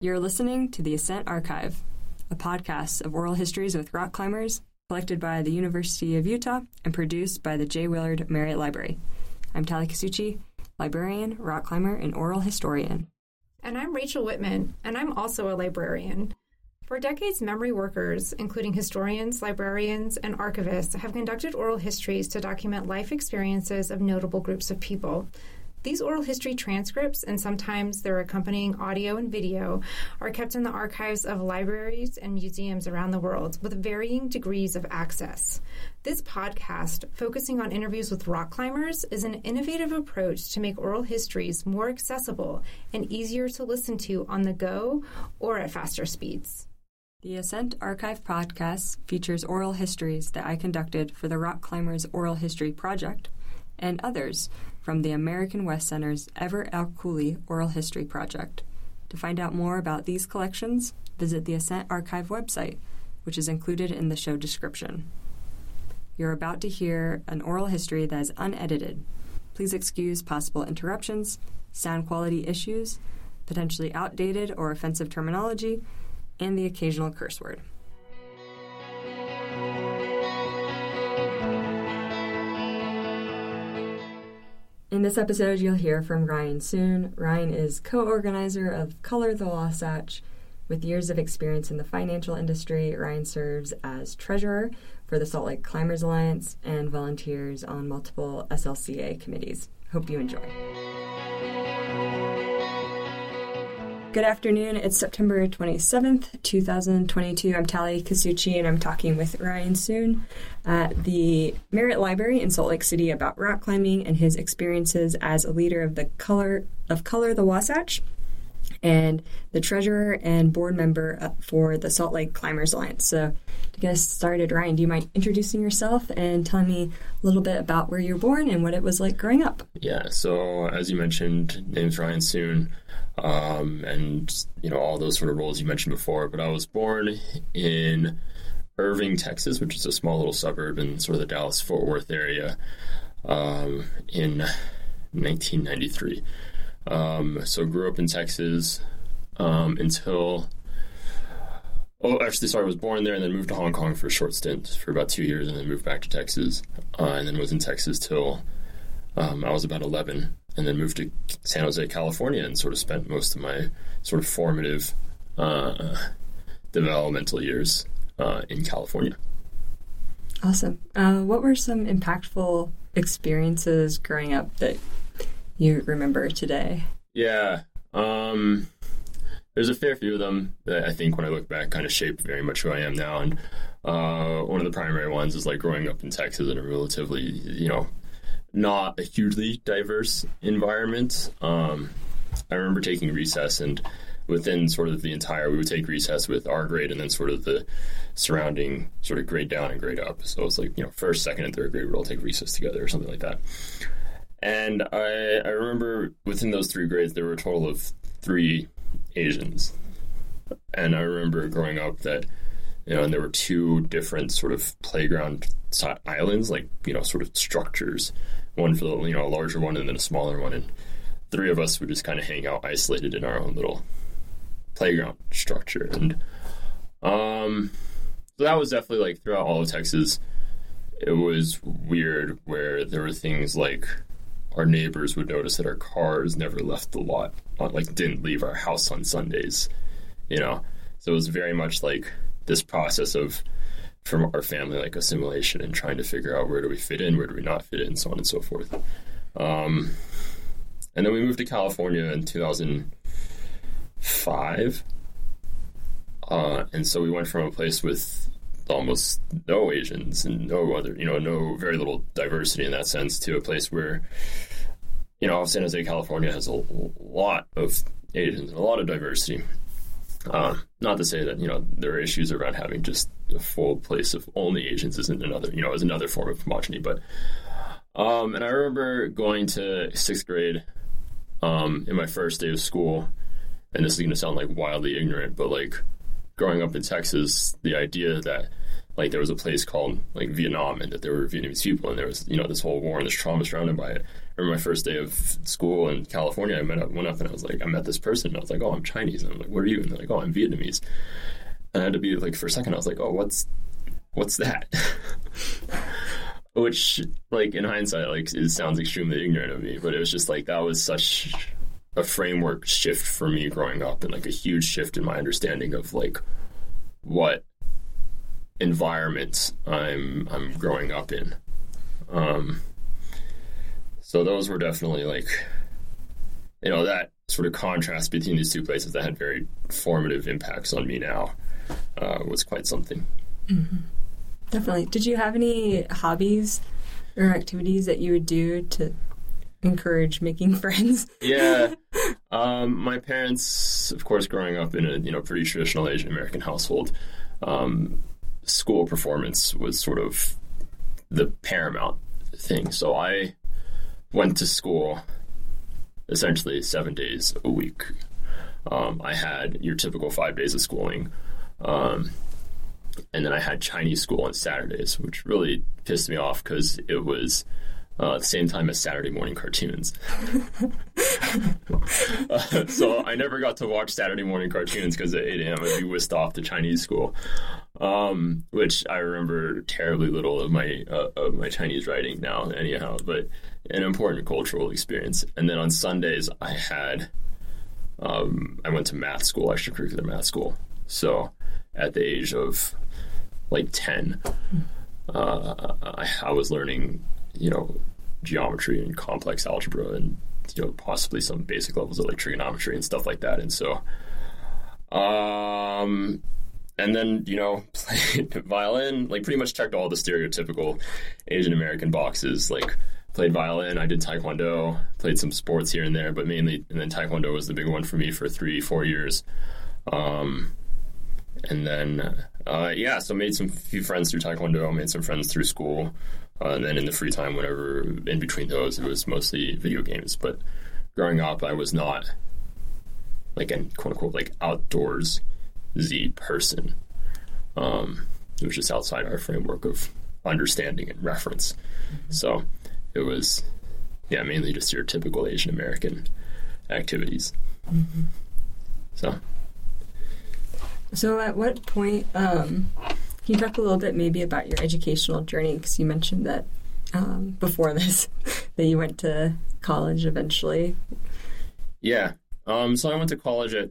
You're listening to the Ascent Archive, a podcast of oral histories with rock climbers collected by the University of Utah and produced by the J. Willard Marriott Library. I'm Tallie Casucci, librarian, rock climber, and oral historian. And I'm Rachel Wittmann, and I'm also a librarian. For decades, memory workers, including historians, librarians, and archivists, have conducted oral histories to document life experiences of notable groups of people. These oral history transcripts, and sometimes their accompanying audio and video, are kept in the archives of libraries and museums around the world with varying degrees of access. This podcast, focusing on interviews with rock climbers, is an innovative approach to make oral histories more accessible and easier to listen to on the go or at faster speeds. The Ascent Archive podcast features oral histories that I conducted for the Rock Climbers Oral History Project and others from the American West Center's Everett L. Cooley Oral History Project. To find out more about these collections, visit the Ascent Archive website, which is included in the show description. You're about to hear an oral history that is unedited. Please excuse possible interruptions, sound quality issues, potentially outdated or offensive terminology, and the occasional curse word. In this episode, you'll hear from Ryan Suen. Ryan is co organizer of Color the Wasatch. With years of experience in the financial industry, Ryan serves as treasurer for the Salt Lake Climbers Alliance and volunteers on multiple SLCA committees. Hope you enjoy. Good afternoon. It's September 27th, 2022. I'm Tallie Casucci, and I'm talking with Ryan Suen at the Marriott Library in Salt Lake City about rock climbing and his experiences as a leader of the Color of Color the Wasatch and the treasurer and board member uh, for the Salt Lake Climbers Alliance. So, to get us started, Ryan, do you mind introducing yourself and telling me a little bit about where you were born and what it was like growing up? Yeah, so as you mentioned, name's Ryan Suen um, and you know all those sort of roles you mentioned before. But I was born in Irving, Texas, which is a small little suburb in sort of the Dallas Fort Worth area, um, in 1993. Um, so grew up in Texas um, until. Oh, actually, sorry, I was born there and then moved to Hong Kong for a short stint for about two years and then moved back to Texas. Uh, and then was in Texas till um, I was about 11 and then moved to San Jose, California, and sort of spent most of my sort of formative uh, developmental years uh, in California. Awesome. Uh, what were some impactful experiences growing up that you remember today? Yeah. Um, there's a fair few of them that I think when I look back kind of shape very much who I am now. And uh, one of the primary ones is like growing up in Texas in a relatively, you know, not a hugely diverse environment. Um, I remember taking recess and within sort of the entire, we would take recess with our grade and then sort of the surrounding sort of grade down and grade up. So it's like, you know, first, second, and third grade would all take recess together or something like that. And I, I remember within those three grades, there were a total of three Asians. And I remember growing up that, you know, and there were two different sort of playground islands, like, you know, sort of structures one for the you know a larger one and then a smaller one, and three of us would just kind of hang out isolated in our own little playground structure, and um, so that was definitely like throughout all of Texas. It was weird where there were things like our neighbors would notice that our cars never left the lot, like didn't leave our house on Sundays, you know. So it was very much like this process of from our family like assimilation and trying to figure out where do we fit in, where do we not fit in, so on and so forth. Um, and then we moved to California in 2005. Uh, and so we went from a place with almost no Asians and no other, you know, no very little diversity in that sense to a place where, you know, San Jose, California has a lot of Asians and a lot of diversity. Um, not to say that you know there are issues around having just a full place of only Asians isn't another you know is another form of homogeny, but um, and I remember going to sixth grade um, in my first day of school, and this is going to sound like wildly ignorant, but like growing up in Texas, the idea that like there was a place called like Vietnam and that there were Vietnamese people and there was you know this whole war and this trauma surrounded by it. I remember my first day of school in California, I met up, went up and I was like, I met this person and I was like, oh, I'm Chinese. And I'm like, what are you? And they're like, oh, I'm Vietnamese. And I had to be like, for a second, I was like, oh, what's what's that? Which, like in hindsight, like it sounds extremely ignorant of me, but it was just like that was such a framework shift for me growing up, and like a huge shift in my understanding of like what environments I'm I'm growing up in. Um, so those were definitely like, you know, that sort of contrast between these two places that had very formative impacts on me now uh, was quite something. Mm-hmm. Definitely. Did you have any hobbies or activities that you would do to encourage making friends? yeah. Um, my parents, of course, growing up in a you know pretty traditional Asian American household, um, school performance was sort of the paramount thing. So I went to school essentially seven days a week. Um, I had your typical five days of schooling. Um, and then I had Chinese school on Saturdays, which really pissed me off because it was uh, the same time as Saturday morning cartoons. uh, so I never got to watch Saturday morning cartoons because at 8 a.m. I'd be whisked off to Chinese school, um, which I remember terribly little of my uh, of my Chinese writing now, anyhow. But an important cultural experience. And then on Sundays, I had um, I went to math school, extracurricular math school. So at the age of like 10, uh, I, I, was learning, you know, geometry and complex algebra and, you know, possibly some basic levels of like trigonometry and stuff like that. And so, um, and then, you know, played violin, like pretty much checked all the stereotypical Asian American boxes, like played violin, I did taekwondo, played some sports here and there, but mainly, and then taekwondo was the big one for me for three, four years. Um, and then uh, yeah, so made some few friends through Taekwondo, made some friends through school, uh, and then in the free time, whenever in between those, it was mostly video games. But growing up, I was not like an quote unquote like outdoors Z person. Um, it was just outside our framework of understanding and reference. Mm-hmm. So it was yeah, mainly just your typical Asian American activities. Mm-hmm. So so, at what point um, can you talk a little bit maybe about your educational journey? Because you mentioned that um, before this that you went to college eventually. Yeah. Um, so I went to college at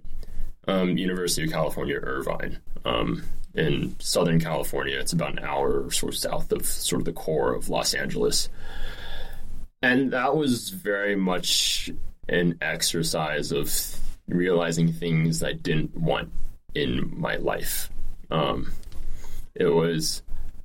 um, University of California, Irvine, um, in Southern California. It's about an hour or so south of sort of the core of Los Angeles, and that was very much an exercise of realizing things I didn't want in my life. Um, it was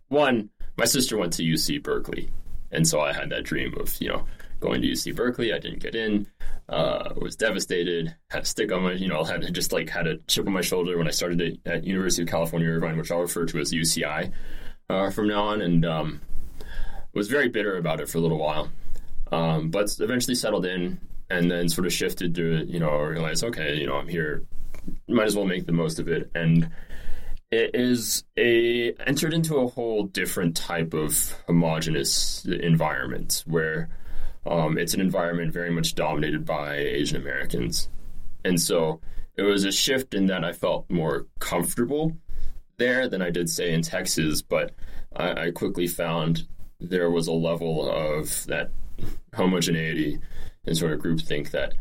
one, my sister went to UC Berkeley, and so I had that dream of you know going to UC Berkeley. I didn't get in. Uh, was devastated. Had a stick on my, you know, had just like had a chip on my shoulder when I started at, at University of California Irvine, which I'll refer to as UCI uh, from now on, and um, was very bitter about it for a little while. Um, but eventually settled in, and then sort of shifted to you know realize okay, you know, I'm here might as well make the most of it. And it is a entered into a whole different type of homogenous environment where um, it's an environment very much dominated by Asian Americans, and so it was a shift in that I felt more comfortable there than I did say in Texas, but I, I quickly found there was a level of that homogeneity and sort of groupthink that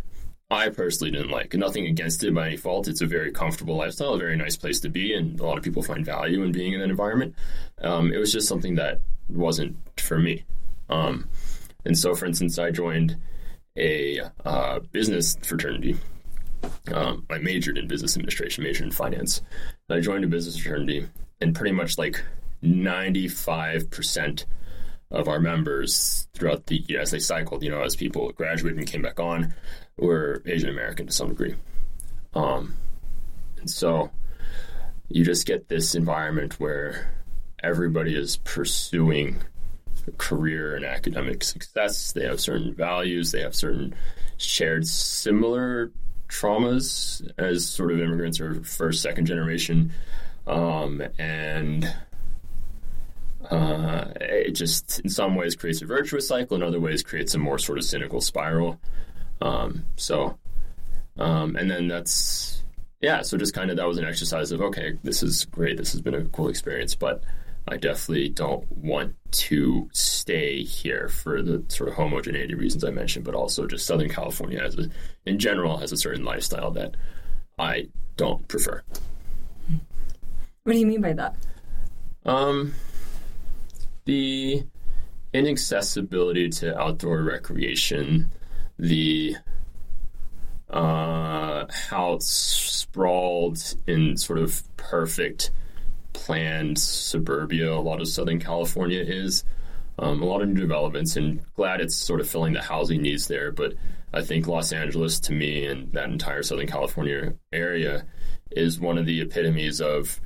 I personally didn't like. Nothing against it by any fault. It's a very comfortable lifestyle, a very nice place to be, and a lot of people find value in being in that environment. Um, it was just something that wasn't for me. Um, and so, for instance, I joined a uh, business fraternity. Um, I majored in business administration, majored in finance. And I joined a business fraternity, and pretty much like 95% of our members throughout the year as they cycled, you know, as people graduated and came back on, were Asian American to some degree. Um, and so you just get this environment where everybody is pursuing career and academic success. They have certain values, they have certain shared similar traumas as sort of immigrants or first, second generation. Um, and uh, it just in some ways creates a virtuous cycle, in other ways creates a more sort of cynical spiral. Um, so, um, and then that's yeah. So just kind of that was an exercise of okay, this is great. This has been a cool experience, but I definitely don't want to stay here for the sort of homogeneity reasons I mentioned, but also just Southern California as a, in general has a certain lifestyle that I don't prefer. What do you mean by that? Um, the inaccessibility to outdoor recreation, the uh, how it's sprawled in sort of perfect planned suburbia a lot of Southern California is. Um, a lot of new developments, and glad it's sort of filling the housing needs there. But I think Los Angeles, to me, and that entire Southern California area, is one of the epitomes of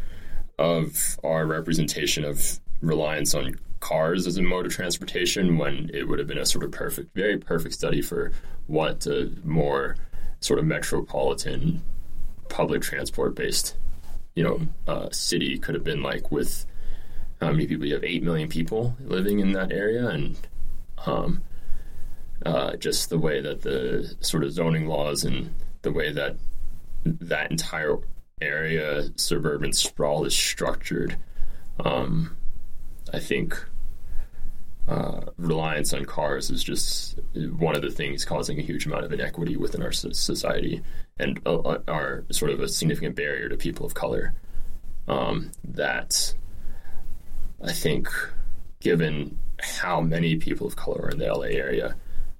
of our representation of reliance on cars as a mode of transportation when it would have been a sort of perfect, very perfect study for what a more sort of metropolitan public transport based, you know, uh, city could have been like with how many people you have? Eight million people living in that area, and um, uh, just the way that the sort of zoning laws and the way that that entire area suburban sprawl is structured. Um, I think uh, reliance on cars is just one of the things causing a huge amount of inequity within our society and uh, are sort of a significant barrier to people of color. Um, that I think, given how many people of color are in the LA area,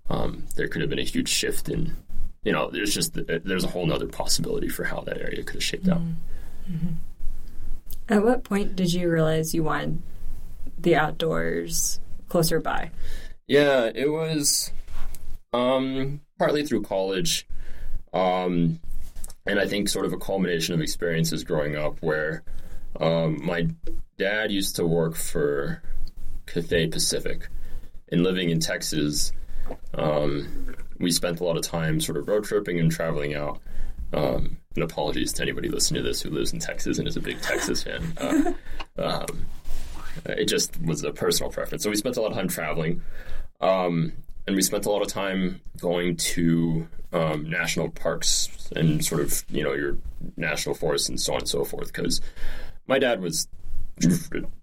um, there could have been a huge shift in, you know, there's just there's a whole other possibility for how that area could have shaped out. Mm-hmm. At what point did you realize you wanted the outdoors closer by? Yeah, it was um, partly through college, um, and I think sort of a culmination of experiences growing up where um, my dad used to work for Cathay Pacific, and living in Texas, um, we spent a lot of time sort of road tripping and traveling out. Um, and apologies to anybody listening to this who lives in Texas and is a big Texas fan. Uh, um, it just was a personal preference. So we spent a lot of time traveling, um, and we spent a lot of time going to um, national parks and sort of you know your national forests and so on and so forth. Because my dad was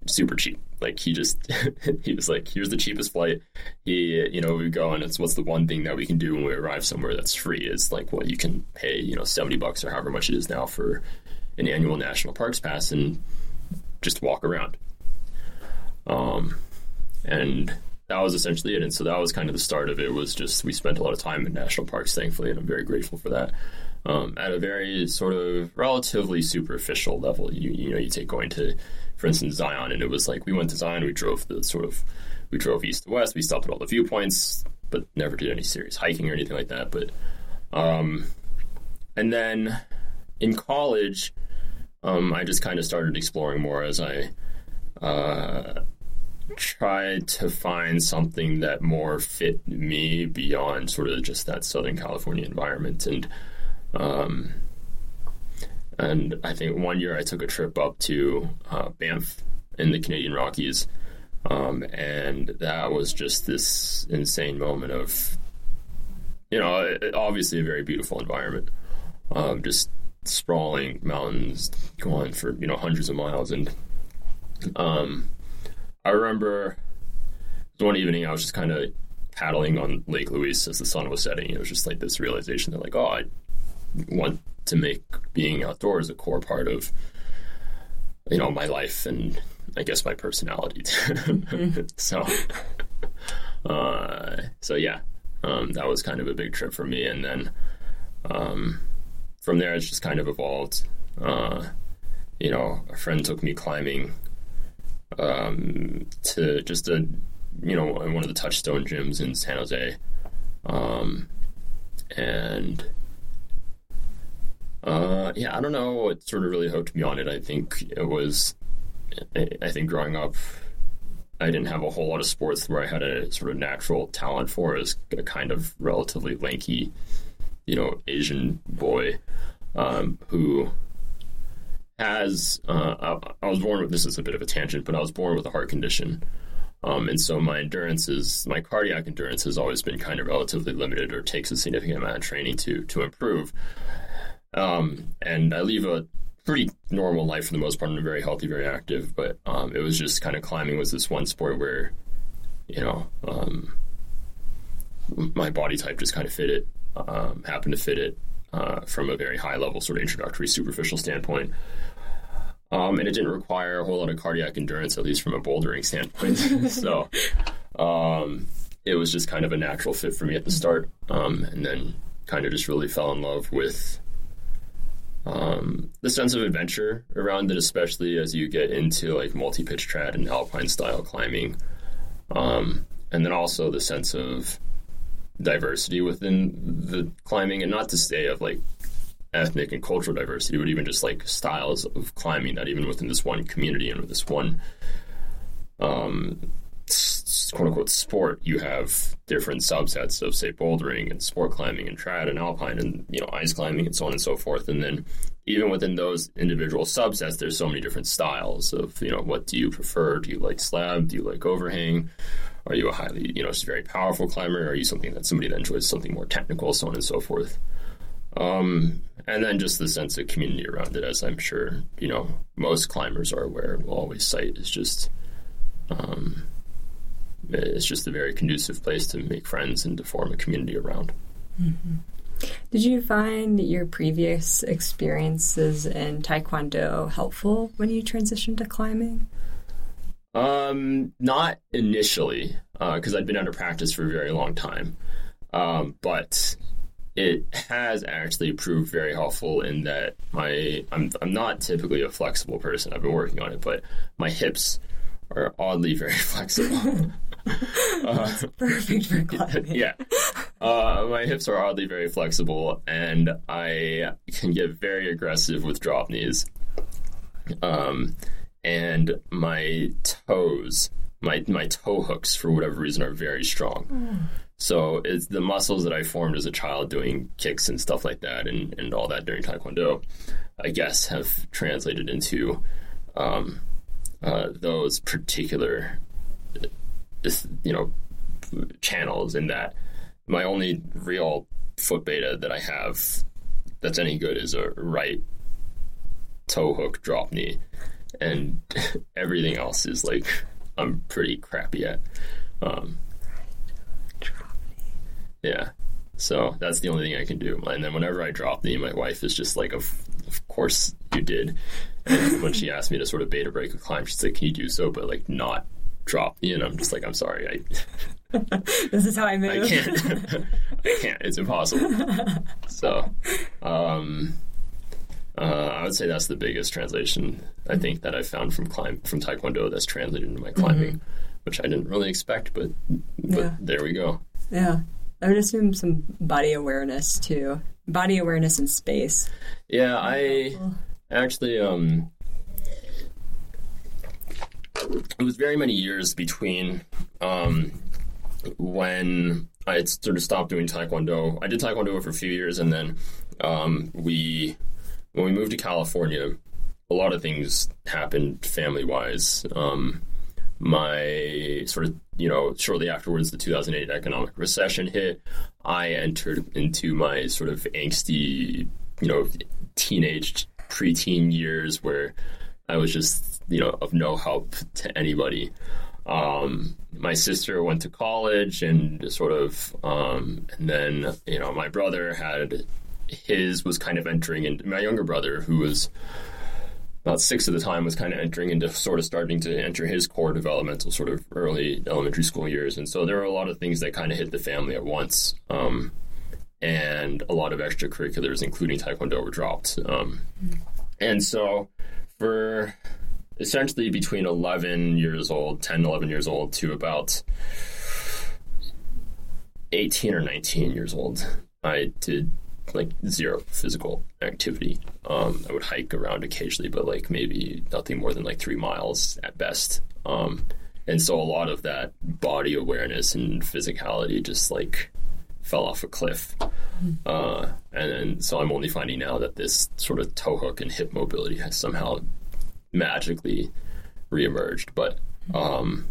super cheap. Like he just he was like, here's the cheapest flight. He you know we go and it's what's the one thing that we can do when we arrive somewhere that's free is like what you can pay you know seventy bucks or however much it is now for an annual national parks pass and just walk around. Um, and that was essentially it. And so that was kind of the start of it. Was just we spent a lot of time in national parks, thankfully, and I'm very grateful for that. Um, at a very sort of relatively superficial level, you you know, you take going to, for instance, Zion, and it was like we went to Zion, we drove the sort of we drove east to west, we stopped at all the viewpoints, but never did any serious hiking or anything like that. But um, and then in college, um, I just kind of started exploring more as I uh, tried to find something that more fit me beyond sort of just that Southern California environment. And um, and I think one year I took a trip up to uh, Banff in the Canadian Rockies. Um, and that was just this insane moment of, you know, obviously a very beautiful environment. Um, just sprawling mountains going for, you know, hundreds of miles. And um, I remember one evening I was just kind of paddling on Lake Louise as the sun was setting. It was just like this realization that, like, oh, I want to make being outdoors a core part of, you know, my life and I guess my personality. mm-hmm. so, uh, so yeah, um, that was kind of a big trip for me. And then um, from there, it's just kind of evolved. Uh, you know, a friend took me climbing um, to just a you know one of the touchstone gyms in San Jose, um, and uh, yeah, I don't know what sort of really hooked me on it. I think it was, I think growing up, I didn't have a whole lot of sports where I had a sort of natural talent for as a kind of relatively lanky, you know, Asian boy um, who has uh, I, I, was born with this is a bit of a tangent, but I was born with a heart condition. Um, and so my endurance is my cardiac endurance has always been kind of relatively limited or takes a significant amount of training to to improve. Um, and I leave a pretty normal life for the most part. I'm very healthy, very active, but um, it was just kind of climbing was this one sport where, you know, um, my body type just kind of fit it, um, happened to fit it uh, from a very high level, sort of introductory, superficial standpoint. Um, and it didn't require a whole lot of cardiac endurance, at least from a bouldering standpoint. so um, it was just kind of a natural fit for me at the start. Um, and then kind of just really fell in love with um, the sense of adventure around it, especially as you get into like multi pitch trad and alpine style climbing. Um, and then also the sense of diversity within the climbing, and not to say of like ethnic and cultural diversity, but even just like styles of climbing that even within this one community and with this one um, quote unquote sport, you have different subsets of say bouldering and sport climbing and trad and alpine and you know ice climbing and so on and so forth. And then even within those individual subsets, there's so many different styles of you know what do you prefer? Do you like slab? Do you like overhang? Are you a highly you know just very powerful climber? Are you something that somebody that enjoys something more technical, so on and so forth? Um, and then just the sense of community around it, as I'm sure you know most climbers are aware and will always cite, is just um, it's just a very conducive place to make friends and to form a community around. Mm-hmm. Did you find your previous experiences in Taekwondo helpful when you transitioned to climbing? Um, not initially, because uh, I'd been out of practice for a very long time. Um, but it has actually proved very helpful in that my I'm I'm not typically a flexible person. I've been working on it, but my hips are oddly very flexible. uh, perfect for climbing. Yeah, uh, my hips are oddly very flexible, and I can get very aggressive with drop knees. Um, and my toes, my my toe hooks, for whatever reason, are very strong. So it's the muscles that I formed as a child doing kicks and stuff like that, and, and all that during Taekwondo, I guess have translated into um, uh, those particular, you know, channels. In that, my only real foot beta that I have that's any good is a right toe hook drop knee, and everything else is like I'm pretty crappy at. Um, yeah. So that's the only thing I can do. And then whenever I drop the my wife is just like, "Of, of course you did." And when she asked me to sort of beta break a climb, she's like, "Can you do so, but like not drop knee?" And I'm just like, "I'm sorry, I." this is how I move. I can't. I can't. It's impossible. so, um, uh, I would say that's the biggest translation I think that I found from climb from Taekwondo that's translated into my climbing, mm-hmm. which I didn't really expect, but but yeah. there we go. Yeah. I would assume some body awareness too. Body awareness in space. Yeah, I actually um it was very many years between um when I sort of stopped doing taekwondo. I did taekwondo for a few years and then um we when we moved to California, a lot of things happened family wise. Um my sort of you know shortly afterwards the 2008 economic recession hit i entered into my sort of angsty you know teenage preteen years where i was just you know of no help to anybody. Um, my sister went to college and sort of um, and then you know my brother had his was kind of entering into my younger brother who was about six at the time was kind of entering into sort of starting to enter his core developmental sort of early elementary school years. And so there were a lot of things that kind of hit the family at once um, and a lot of extracurriculars including taekwondo were dropped um, and so for essentially between 11 years old 10 11 years old to about 18 or 19 years old i did like zero physical activity. Um, I would hike around occasionally, but like maybe nothing more than like three miles at best. Um, and so a lot of that body awareness and physicality just like fell off a cliff. Uh, and then so I'm only finding now that this sort of toe hook and hip mobility has somehow magically reemerged. But um,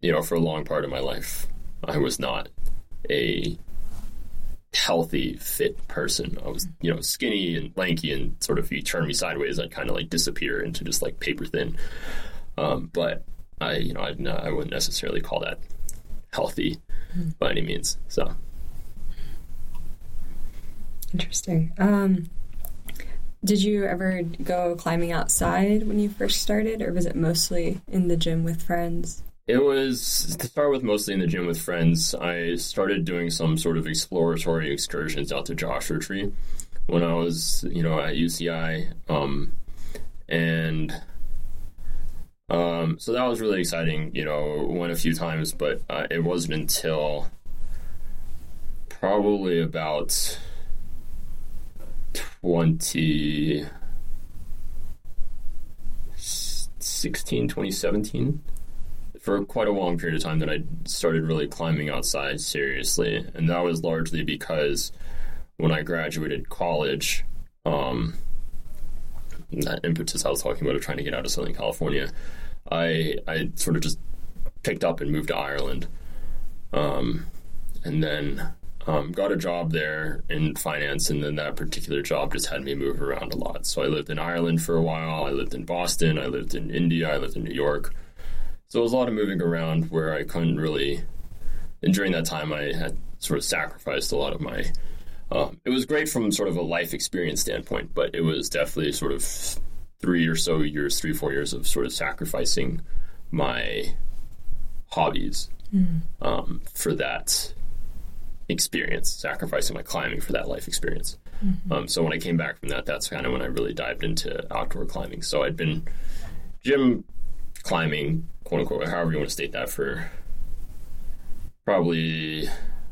you know, for a long part of my life, I was not a healthy, fit person. I was, you know, skinny and lanky, and sort of if you turn me sideways, I'd kind of like disappear into just like paper thin. Um, but I, you know, I'd, I wouldn't necessarily call that healthy mm. by any means. So interesting. Um, did you ever go climbing outside when you first started, or was it mostly in the gym with friends? It was to start with mostly in the gym with friends. I started doing some sort of exploratory excursions out to Joshua Tree when I was, you know, at UCI, um, and um, so that was really exciting. You know, went a few times, but uh, it wasn't until probably about 2016, 2017 for quite a long period of time that I started really climbing outside seriously, and that was largely because when I graduated college, um, that impetus I was talking about of trying to get out of Southern California, I I sort of just picked up and moved to Ireland, um, and then um, got a job there in finance, and then that particular job just had me move around a lot. So I lived in Ireland for a while. I lived in Boston. I lived in India. I lived in New York. So it was a lot of moving around where I couldn't really. And during that time, I had sort of sacrificed a lot of my. Um, it was great from sort of a life experience standpoint, but it was definitely sort of three or so years, three four years of sort of sacrificing my hobbies mm. um, for that experience, sacrificing my climbing for that life experience. Mm-hmm. Um, so when I came back from that, that's kind of when I really dived into outdoor climbing. So I'd been gym climbing, quote unquote, however you want to state that, for probably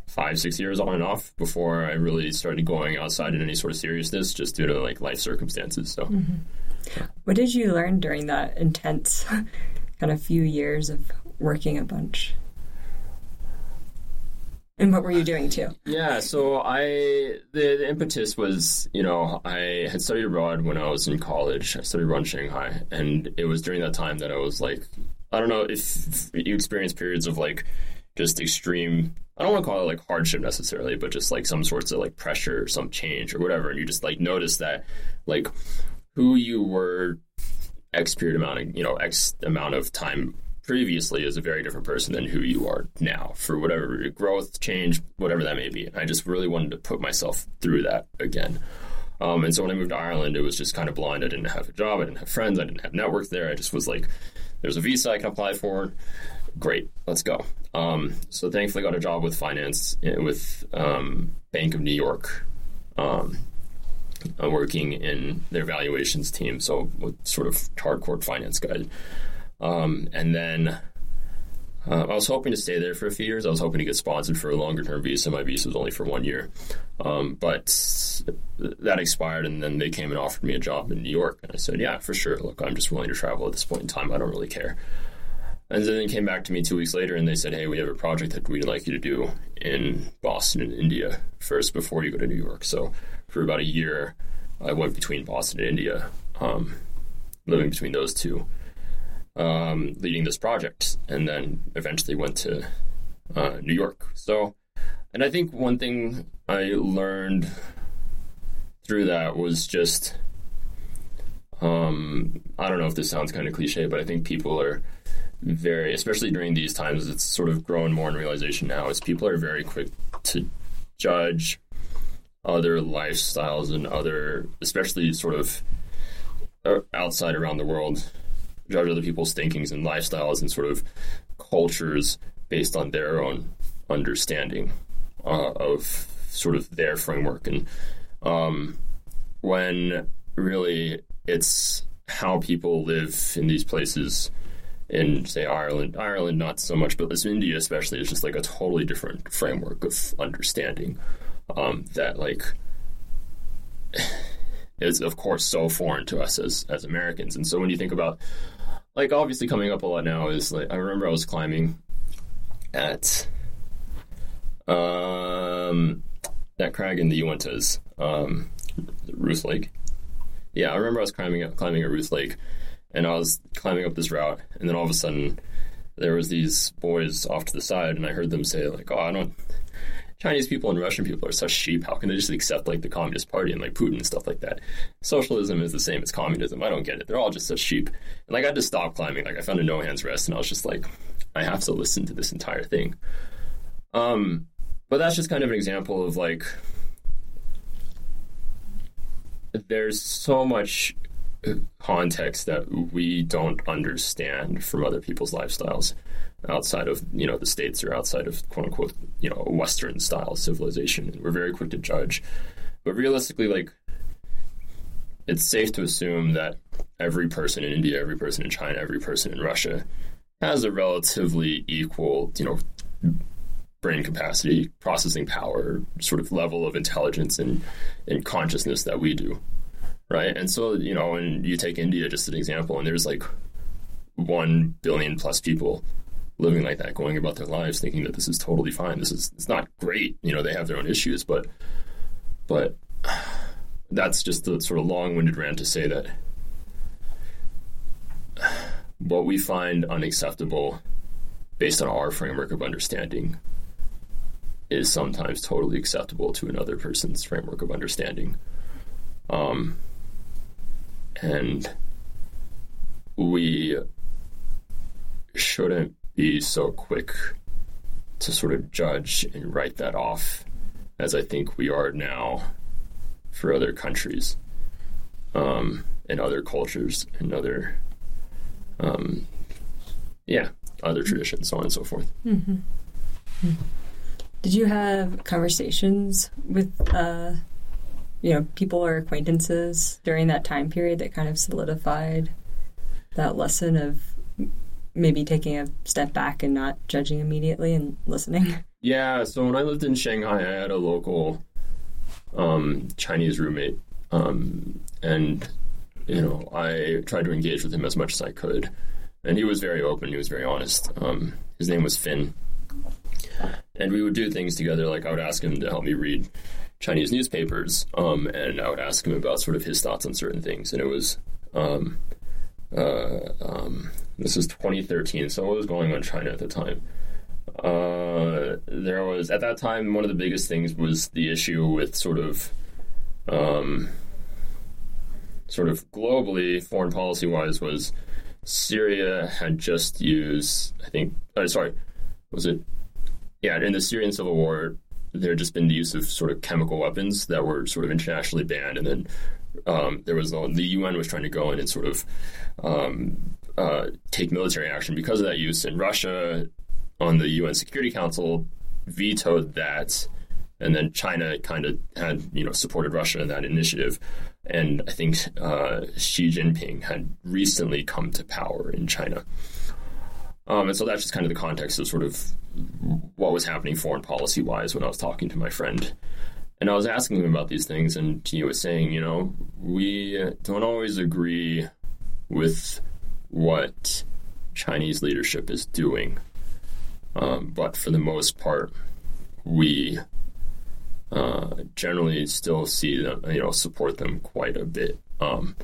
five, six years on and off before I really started going outside in any sort of seriousness, just due to like life circumstances. So, mm-hmm. what did you learn during that intense kind of few years of working a bunch? And what were you doing too? Yeah, so I the, the, impetus was, you know, I had studied abroad when I was in college. I studied abroad in Shanghai, and it was during that time that I was like, I don't know if you experience periods of like just extreme. I don't want to call it like hardship necessarily, but just like some sorts of like pressure, some change or whatever, and you just like notice that like who you were X period amount of you know X amount of time previously is a very different person than who you are now for whatever growth, change, whatever that may be. I just really wanted to put myself through that again. Um, and so when I moved to Ireland, it was just kind of blind. I didn't have a job, I didn't have friends, I didn't have networks there. I just was like, there's a visa I can apply for. Great, let's go. Um, so thankfully, got a job with finance eh, with um, Bank of New York. Um, I'm working in their valuations team, so sort of hardcore finance guy. Um, and then uh, I was hoping to stay there for a few years. I was hoping to get sponsored for a longer term visa. My visa was only for one year. Um, but that expired, and then they came and offered me a job in New York. And I said, Yeah, for sure. Look, I'm just willing to travel at this point in time. I don't really care. And then they came back to me two weeks later and they said, Hey, we have a project that we'd like you to do in Boston and India first before you go to New York. So for about a year, I went between Boston and India, um, living between those two um, leading this project, and then eventually went to uh, New York. So, and I think one thing I learned through that was just um, I don't know if this sounds kind of cliche, but I think people are very, especially during these times, it's sort of grown more in realization now. Is people are very quick to judge other lifestyles and other, especially sort of uh, outside around the world judge other people's thinkings and lifestyles and sort of cultures based on their own understanding uh, of sort of their framework. And um, when really it's how people live in these places in say Ireland, Ireland not so much, but this India especially is just like a totally different framework of understanding um, that like is of course so foreign to us as as Americans. And so when you think about like obviously coming up a lot now is like I remember I was climbing at um that crag in the Uintas, um, Ruth Lake. Yeah, I remember I was climbing up, climbing at Ruth Lake, and I was climbing up this route, and then all of a sudden, there was these boys off to the side, and I heard them say like, "Oh, I don't." Chinese people and Russian people are such sheep. How can they just accept like the Communist Party and like Putin and stuff like that? Socialism is the same as communism. I don't get it. They're all just such sheep. And like I had to stop climbing. Like I found a no hands rest, and I was just like, I have to listen to this entire thing. Um, but that's just kind of an example of like there's so much context that we don't understand from other people's lifestyles outside of you know the states or outside of quote unquote you know western style civilization and we're very quick to judge but realistically like it's safe to assume that every person in india every person in china every person in russia has a relatively equal you know brain capacity processing power sort of level of intelligence and, and consciousness that we do right? And so, you know, and you take India just an example, and there's like one billion plus people living like that, going about their lives thinking that this is totally fine. This is it's not great. You know, they have their own issues, but but that's just the sort of long-winded rant to say that what we find unacceptable based on our framework of understanding is sometimes totally acceptable to another person's framework of understanding. Um, and we shouldn't be so quick to sort of judge and write that off as I think we are now for other countries um, and other cultures and other, um, yeah, other traditions, so on and so forth. Mm-hmm. Mm-hmm. Did you have conversations with uh, you know, people or acquaintances during that time period that kind of solidified that lesson of maybe taking a step back and not judging immediately and listening? Yeah, so when I lived in Shanghai, I had a local um, Chinese roommate, um, and you know, I tried to engage with him as much as I could, and he was very open. He was very honest. Um, his name was Finn, and we would do things together. Like I would ask him to help me read Chinese newspapers, um, and I would ask him about sort of his thoughts on certain things. And it was, um, uh, um, this was 2013, so what was going on in China at the time? Uh, there was, at that time, one of the biggest things was the issue with sort of, um, sort of globally, foreign policy wise, was Syria had just used, I think, uh, sorry, was it? Yeah, in the Syrian civil war, there had just been the use of sort of chemical weapons that were sort of internationally banned, and then um, there was the UN was trying to go in and sort of um, uh, take military action because of that use, and Russia on the UN Security Council vetoed that, and then China kind of had you know supported Russia in that initiative, and I think uh, Xi Jinping had recently come to power in China. Um, and so that's just kind of the context of sort of what was happening foreign policy wise when I was talking to my friend. And I was asking him about these things, and he was saying, you know, we don't always agree with what Chinese leadership is doing. Um, but for the most part, we uh, generally still see them, you know, support them quite a bit. Um,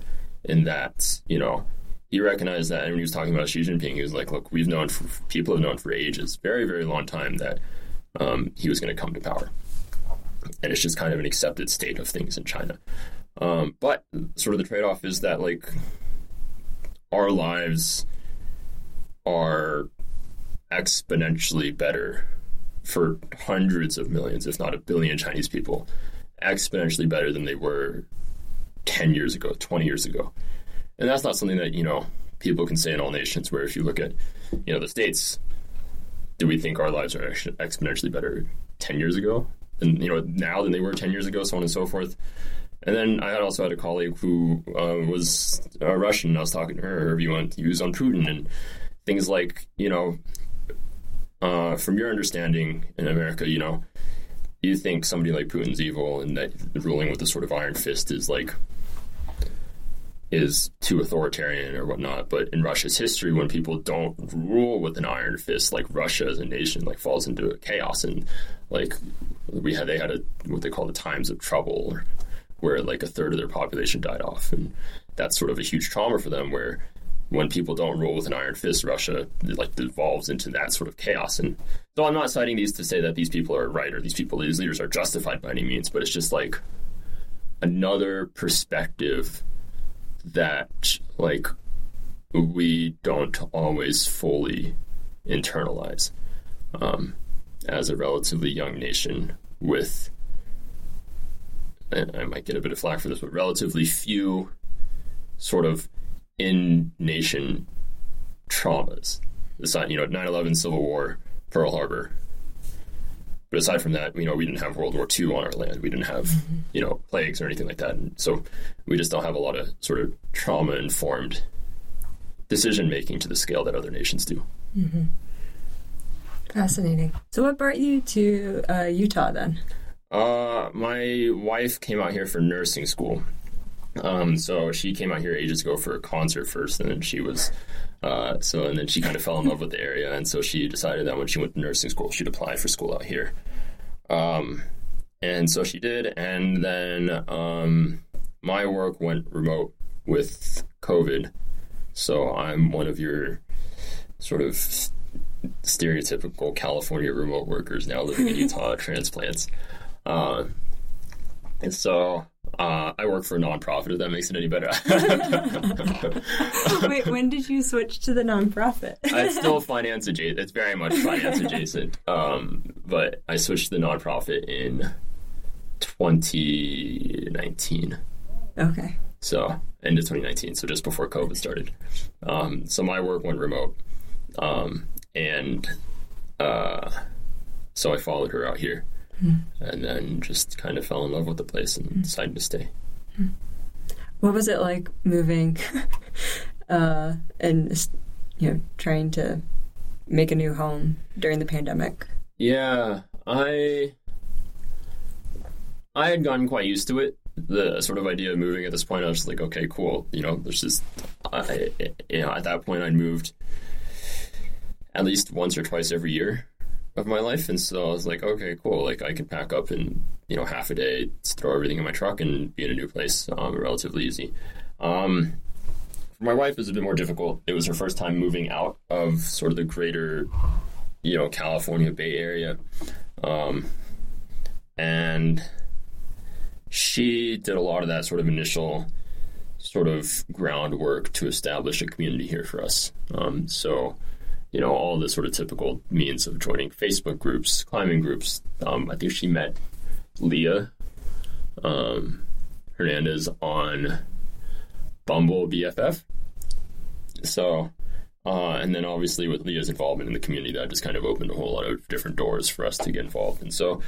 in that, you know, he recognized that, and when he was talking about Xi Jinping, he was like, "Look, we've known for, people have known for ages, very, very long time, that um, he was going to come to power, and it's just kind of an accepted state of things in China." Um, but sort of the trade-off is that like our lives are exponentially better for hundreds of millions, if not a billion Chinese people, exponentially better than they were 10 years ago, 20 years ago. And that's not something that, you know, people can say in all nations, where if you look at, you know, the States, do we think our lives are exponentially better 10 years ago? And, you know, now than they were 10 years ago, so on and so forth. And then I also had a colleague who uh, was uh, Russian, and I was talking to her, her view on, views on Putin and things like, you know, uh, from your understanding in America, you know, you think somebody like Putin's evil and that ruling with a sort of iron fist is like is too authoritarian or whatnot. But in Russia's history, when people don't rule with an iron fist, like Russia as a nation, like falls into chaos, and like we had, they had a what they call the times of trouble, where like a third of their population died off, and that's sort of a huge trauma for them. Where when people don't rule with an iron fist, Russia like devolves into that sort of chaos. And so I'm not citing these to say that these people are right or these people, these leaders are justified by any means, but it's just like another perspective that like we don't always fully internalize um, as a relatively young nation with I might get a bit of flack for this, but relatively few sort of in nation traumas. Aside, you know, 9 11, Civil War, Pearl Harbor. But aside from that, you know, we didn't have World War II on our land. We didn't have, mm-hmm. you know, plagues or anything like that. And so we just don't have a lot of sort of trauma informed decision making to the scale that other nations do. Mm-hmm. Fascinating. So, what brought you to uh, Utah then? Uh, my wife came out here for nursing school. Um, so she came out here ages ago for a concert first, and then she was, uh, so and then she kind of fell in love with the area, and so she decided that when she went to nursing school, she'd apply for school out here. Um, and so she did, and then um, my work went remote with COVID, so I'm one of your sort of stereotypical California remote workers now living in Utah transplants. Uh, and so uh, I work for a nonprofit. If that makes it any better. Wait, when did you switch to the nonprofit? it's still finance adjacent. It's very much finance adjacent. Um, but I switched to the nonprofit in 2019. Okay. So end of 2019. So just before COVID started. Um, so my work went remote, um, and uh, so I followed her out here mm. and then just kind of fell in love with the place and mm. decided to stay. Hmm. What was it like moving uh, and you know trying to make a new home during the pandemic? Yeah, I I had gotten quite used to it. The sort of idea of moving at this point, I was like, okay, cool. You know, there's just, I, you know, at that point, I'd moved at least once or twice every year of my life, and so I was like, okay, cool. Like I can pack up in you know half a day, throw everything in my truck, and be in a new place um, relatively easy. Um, for my wife, it was a bit more difficult. It was her first time moving out of sort of the greater, you know, California Bay Area, um, and she did a lot of that sort of initial sort of groundwork to establish a community here for us. Um, so you know, all the sort of typical means of joining Facebook groups, climbing groups. Um, I think she met Leah um, Hernandez on Bumble BFF. So, uh, and then obviously with Leah's involvement in the community, that just kind of opened a whole lot of different doors for us to get involved. And so,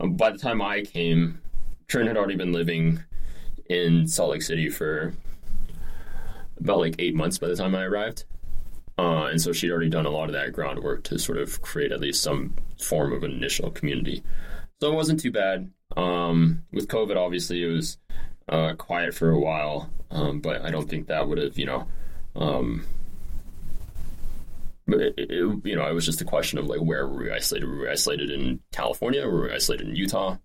um, by the time I came, Trin had already been living in Salt Lake City for about like eight months by the time I arrived. Uh, and so she'd already done a lot of that groundwork to sort of create at least some form of initial community. So it wasn't too bad. Um, with COVID, obviously, it was uh, quiet for a while, um, but I don't think that would have, you know, um, it, it, you know, it was just a question of like where were we isolated? Were we isolated in California? Were we isolated in Utah?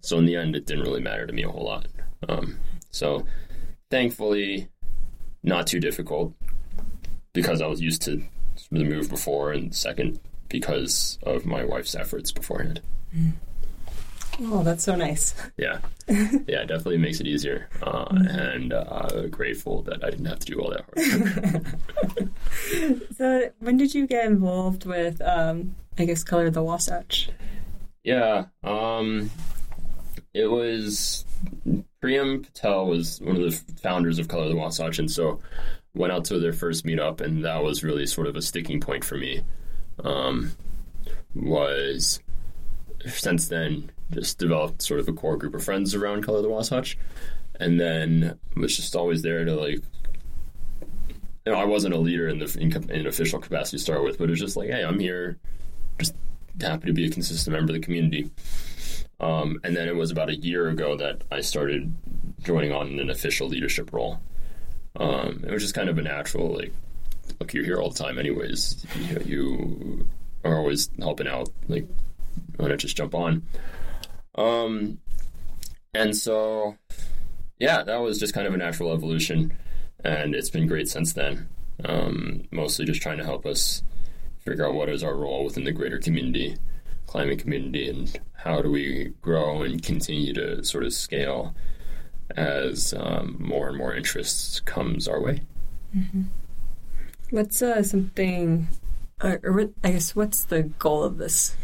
So in the end, it didn't really matter to me a whole lot. Um, so thankfully, not too difficult because I was used to the move before, and second because of my wife's efforts beforehand. Mm. Oh, that's so nice. Yeah, yeah, it definitely makes it easier, uh, mm. and uh, grateful that I didn't have to do all that hard. so, when did you get involved with, um, I guess, Color the Wasatch? Yeah, um, it was Priyam Patel was one of the founders of Color the Wasatch, and so went out to their first meetup, and that was really sort of a sticking point for me. Um, was since then just developed sort of a core group of friends around Color the Wasatch, and then was just always there to like. You know, I wasn't a leader in the in, in official capacity to start with, but it was just like, hey, I'm here, just happy to be a consistent member of the community. Um, and then it was about a year ago that I started joining on in an official leadership role. Um, it was just kind of a natural like, look, you're here all the time, anyways. You, you are always helping out. Like, why not just jump on? Um, and so, yeah, that was just kind of a natural evolution, and it's been great since then. Um, mostly just trying to help us figure out what is our role within the greater community, climbing community, and how do we grow and continue to sort of scale as um, more and more interest comes our way. Mm-hmm. What's uh, something, or, or, I guess, what's the goal of this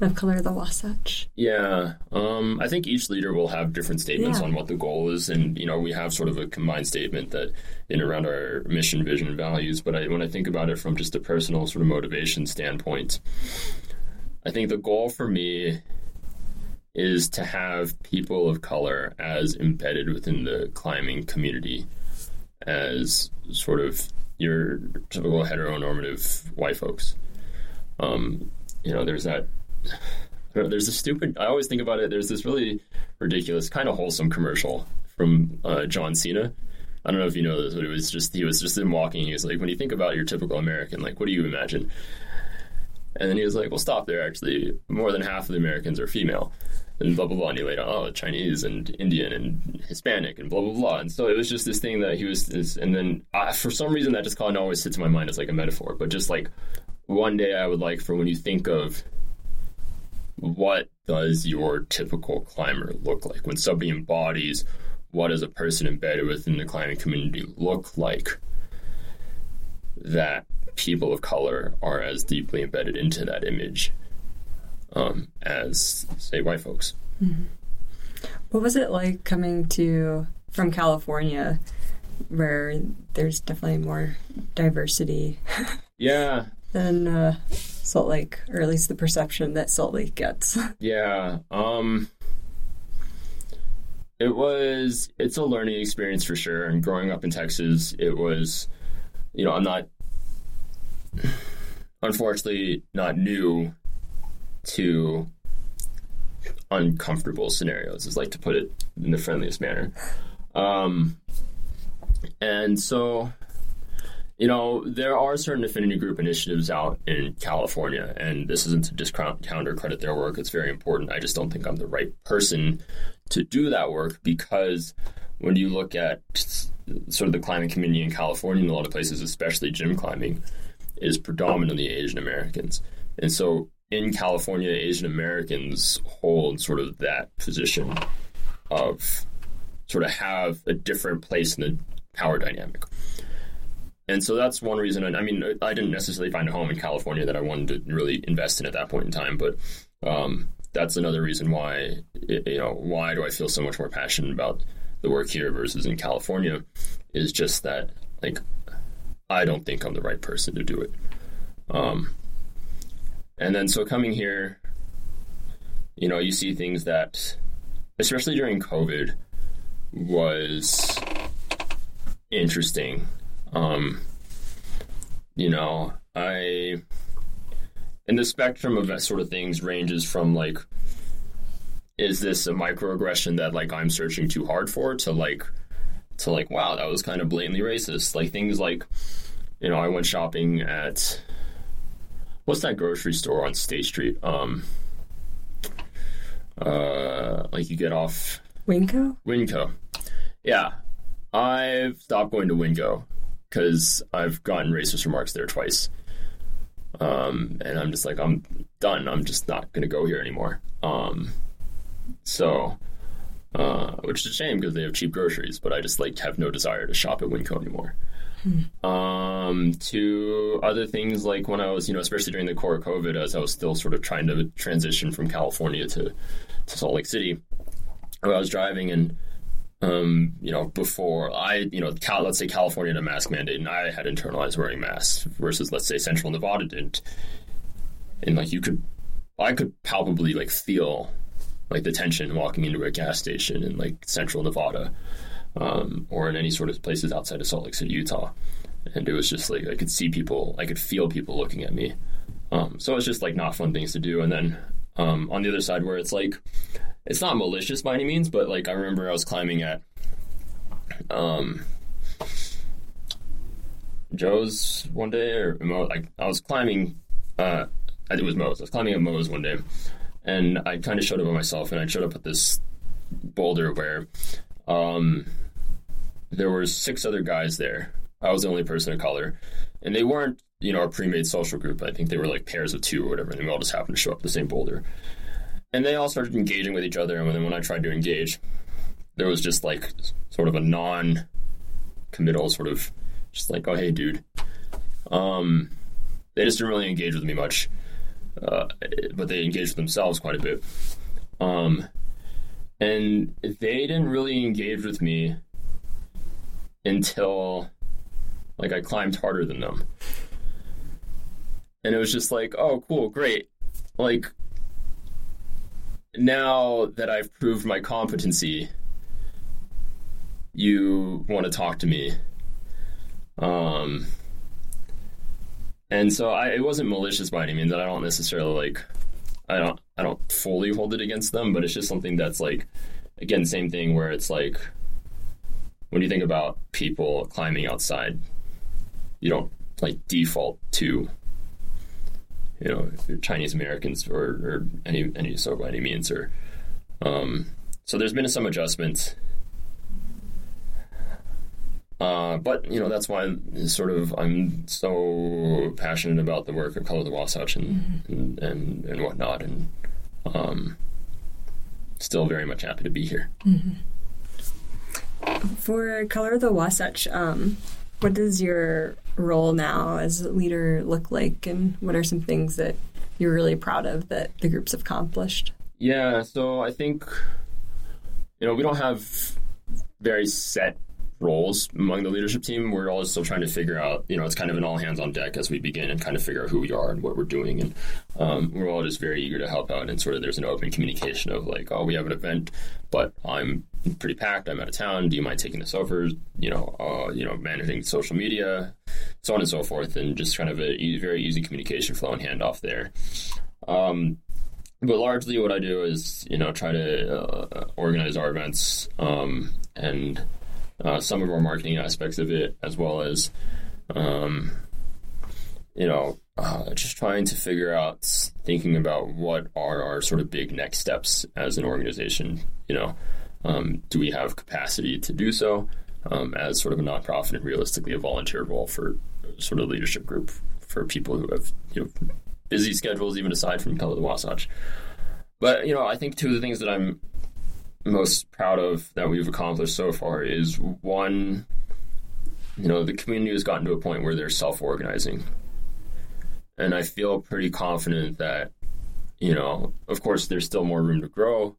of Color of the Wasatch? Yeah, um, I think each leader will have different statements yeah. on what the goal is, and you know we have sort of a combined statement that in around our mission, vision, and values. But I, when I think about it from just a personal sort of motivation standpoint, I think the goal for me is to have people of color as embedded within the climbing community as sort of your typical heteronormative white folks. Um, you know, there's that there's a stupid. I always think about it. There's this really ridiculous, kind of wholesome commercial from uh, John Cena. I don't know if you know this, but it was just he was just in walking. He was like, when you think about your typical American, like, what do you imagine? And then he was like, well, stop there. Actually, more than half of the Americans are female. And blah blah blah. And he laid out, oh, Chinese and Indian and Hispanic and blah blah blah. And so it was just this thing that he was. This, and then uh, for some reason, that just kind of always sits in my mind as like a metaphor. But just like one day, I would like for when you think of what does your typical climber look like? When somebody embodies what does a person embedded within the climbing community look like, that people of color are as deeply embedded into that image um, as, say, white folks. Mm-hmm. What was it like coming to from California, where there's definitely more diversity? Yeah. than uh, Salt Lake, or at least the perception that Salt Lake gets. yeah. Um it was it's a learning experience for sure and growing up in Texas it was you know I'm not unfortunately not new to uncomfortable scenarios is like to put it in the friendliest manner um and so you know, there are certain affinity group initiatives out in California, and this isn't to discount or credit their work. It's very important. I just don't think I'm the right person to do that work because when you look at sort of the climbing community in California, in a lot of places, especially gym climbing, is predominantly Asian Americans. And so in California, Asian Americans hold sort of that position of sort of have a different place in the power dynamic. And so that's one reason. I mean, I didn't necessarily find a home in California that I wanted to really invest in at that point in time, but um, that's another reason why, you know, why do I feel so much more passionate about the work here versus in California is just that, like, I don't think I'm the right person to do it. Um, and then so coming here, you know, you see things that, especially during COVID, was interesting. Um, you know, I and the spectrum of that sort of things ranges from like is this a microaggression that like I'm searching too hard for to like to like wow that was kind of blatantly racist? Like things like you know I went shopping at what's that grocery store on State Street um uh like you get off Winco Winco yeah I've stopped going to Winco because I've gotten racist remarks there twice. Um, and I'm just like, I'm done. I'm just not going to go here anymore. Um, so, uh, which is a shame because they have cheap groceries, but I just like have no desire to shop at Winco anymore. Hmm. Um, to other things like when I was, you know, especially during the core of COVID, as I was still sort of trying to transition from California to, to Salt Lake City, I was driving and um, you know, before I, you know, Cal, let's say California had a mask mandate and I had internalized wearing masks versus, let's say, Central Nevada didn't. And like you could, I could palpably like feel like the tension walking into a gas station in like Central Nevada um, or in any sort of places outside of Salt Lake City, Utah. And it was just like I could see people, I could feel people looking at me. Um, so it's just like not fun things to do. And then um, on the other side, where it's like it's not malicious by any means, but like I remember I was climbing at um Joe's one day, or Moe, I, I was climbing. Uh, I think it was Moe's. I was climbing at Moe's one day, and I kind of showed up by myself, and I showed up at this boulder where um, there were six other guys there. I was the only person of color, and they weren't, you know, a pre-made social group. I think they were like pairs of two or whatever, and we all just happened to show up the same boulder. And they all started engaging with each other, and then when I tried to engage, there was just like sort of a non-committal sort of just like, oh hey, dude. Um, they just didn't really engage with me much, uh, but they engaged with themselves quite a bit. Um, and they didn't really engage with me until like I climbed harder than them. And it was just like, oh, cool, great. Like, now that I've proved my competency, you want to talk to me. Um, and so I, it wasn't malicious by any means. I don't necessarily like, I don't, I don't fully hold it against them, but it's just something that's like, again, same thing where it's like, when you think about people climbing outside, you don't like default to, you know, Chinese Americans or, or any any so by any means or, um, so there's been some adjustments uh, but you know that's why I'm sort of I'm so passionate about the work of Color the Wasatch and, mm-hmm. and, and and whatnot, and um, still very much happy to be here. Mm-hmm. For Color of the Wasatch, um, what does your role now as a leader look like, and what are some things that you're really proud of that the groups accomplished? Yeah, so I think you know we don't have very set roles among the leadership team. We're all still trying to figure out, you know, it's kind of an all hands on deck as we begin and kind of figure out who we are and what we're doing. And um, we're all just very eager to help out. And sort of there's an open communication of like, oh, we have an event, but I'm pretty packed. I'm out of town. Do you mind taking this over? You know, uh, you know, managing social media, so on and so forth, and just kind of a very easy communication flow and handoff there. Um, but largely, what I do is, you know, try to uh, organize our events um, and uh, some of our marketing aspects of it, as well as, um, you know, uh, just trying to figure out, thinking about what are our sort of big next steps as an organization. You know, um, do we have capacity to do so um, as sort of a nonprofit and realistically a volunteer role for sort of leadership group for people who have you know busy schedules, even aside from Color the Wasatch. But you know, I think two of the things that I'm most proud of that we've accomplished so far is one, you know, the community has gotten to a point where they're self organizing. And I feel pretty confident that, you know, of course, there's still more room to grow.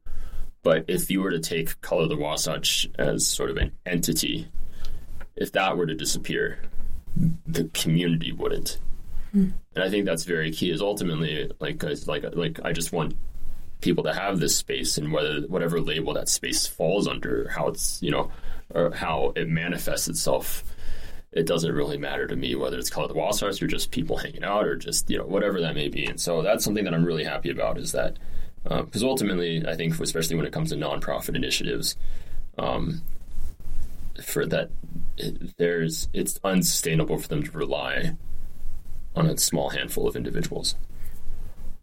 But if you were to take Color the Wasatch as sort of an entity, if that were to disappear, the community wouldn't. Mm. And I think that's very key. Is ultimately like like like I just want people to have this space and whether whatever label that space falls under, how it's you know, or how it manifests itself. It doesn't really matter to me whether it's called the Wasatch or just people hanging out or just you know whatever that may be. And so that's something that I'm really happy about is that because um, ultimately I think especially when it comes to nonprofit initiatives, um, for that there's it's unsustainable for them to rely on a small handful of individuals.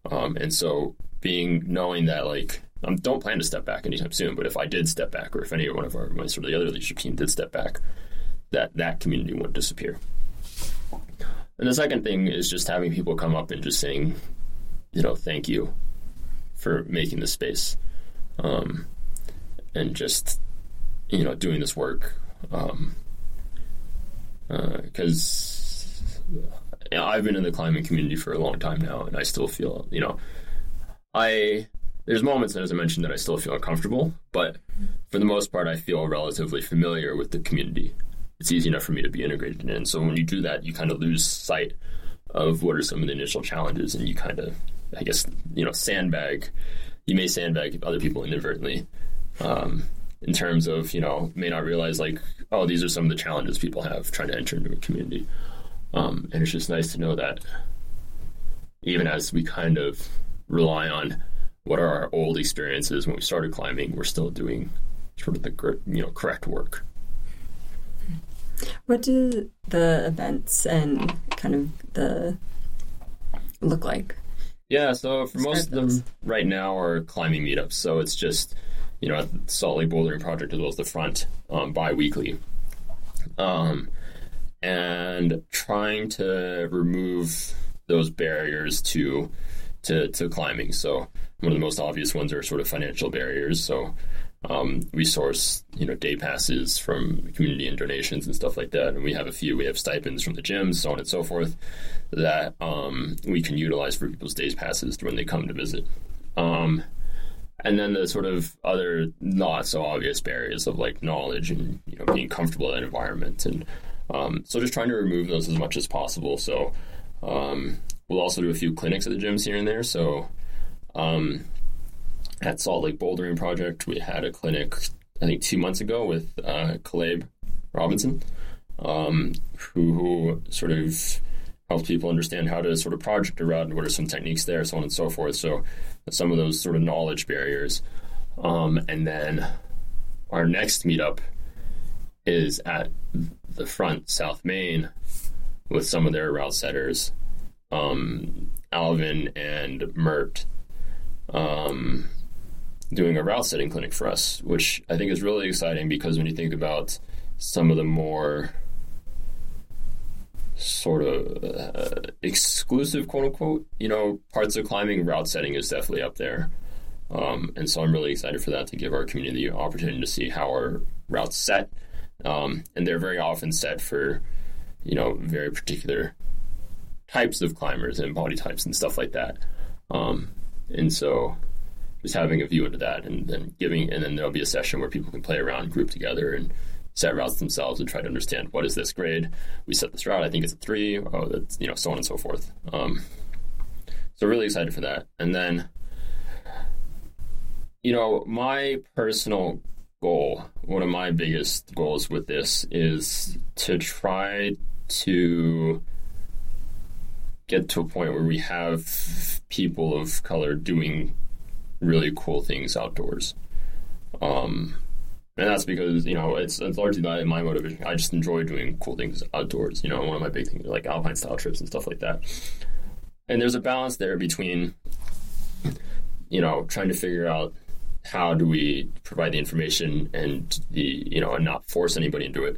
Um, and so being knowing that like I don't plan to step back anytime soon, but if I did step back, or if any one of our my sort of the other leadership team did step back, that that community wouldn't disappear. And the second thing is just having people come up and just saying, you know, thank you for making this space, um, and just you know doing this work, because um, uh, I've been in the climbing community for a long time now, and I still feel you know I there's moments, as I mentioned, that I still feel uncomfortable, but for the most part, I feel relatively familiar with the community. It's easy enough for me to be integrated in. So when you do that, you kind of lose sight of what are some of the initial challenges, and you kind of, I guess, you know, sandbag. You may sandbag other people inadvertently, um, in terms of you know may not realize like, oh, these are some of the challenges people have trying to enter into a community, um, and it's just nice to know that even as we kind of rely on what are our old experiences when we started climbing. We're still doing sort of the you know correct work. What do the events and kind of the look like? Yeah, so for most of them those. right now are climbing meetups. So it's just, you know, at the Salt Lake Bouldering Project as well as the front um, bi weekly. Um, and trying to remove those barriers to, to, to climbing. So one of the most obvious ones are sort of financial barriers. So um, we source, you know, day passes from community and donations and stuff like that. And we have a few. We have stipends from the gyms, so on and so forth, that um, we can utilize for people's days passes when they come to visit. Um, and then the sort of other not so obvious barriers of like knowledge and you know being comfortable in that environment and um, so just trying to remove those as much as possible. So um, we'll also do a few clinics at the gyms here and there. So um, at Salt Lake Bouldering Project, we had a clinic I think two months ago with uh, Caleb Robinson, um, who, who sort of helps people understand how to sort of project a route and what are some techniques there, so on and so forth. So some of those sort of knowledge barriers. Um, and then our next meetup is at the front, South Main, with some of their route setters, um, Alvin and Mert, um, doing a route setting clinic for us, which I think is really exciting because when you think about some of the more sort of uh, exclusive, quote unquote, you know, parts of climbing, route setting is definitely up there. Um, and so I'm really excited for that to give our community the opportunity to see how our routes set. Um, and they're very often set for, you know, very particular types of climbers and body types and stuff like that. Um, and so just having a view into that and then giving, and then there'll be a session where people can play around, group together, and set routes themselves and try to understand what is this grade. We set this route. I think it's a three. Oh, that's you know so on and so forth. Um, so really excited for that. And then, you know, my personal goal, one of my biggest goals with this is to try to get to a point where we have people of color doing really cool things outdoors. Um, and that's because you know it's, it's largely my, my motivation. I just enjoy doing cool things outdoors. You know, one of my big things like alpine style trips and stuff like that. And there's a balance there between, you know, trying to figure out how do we provide the information and the you know and not force anybody into it,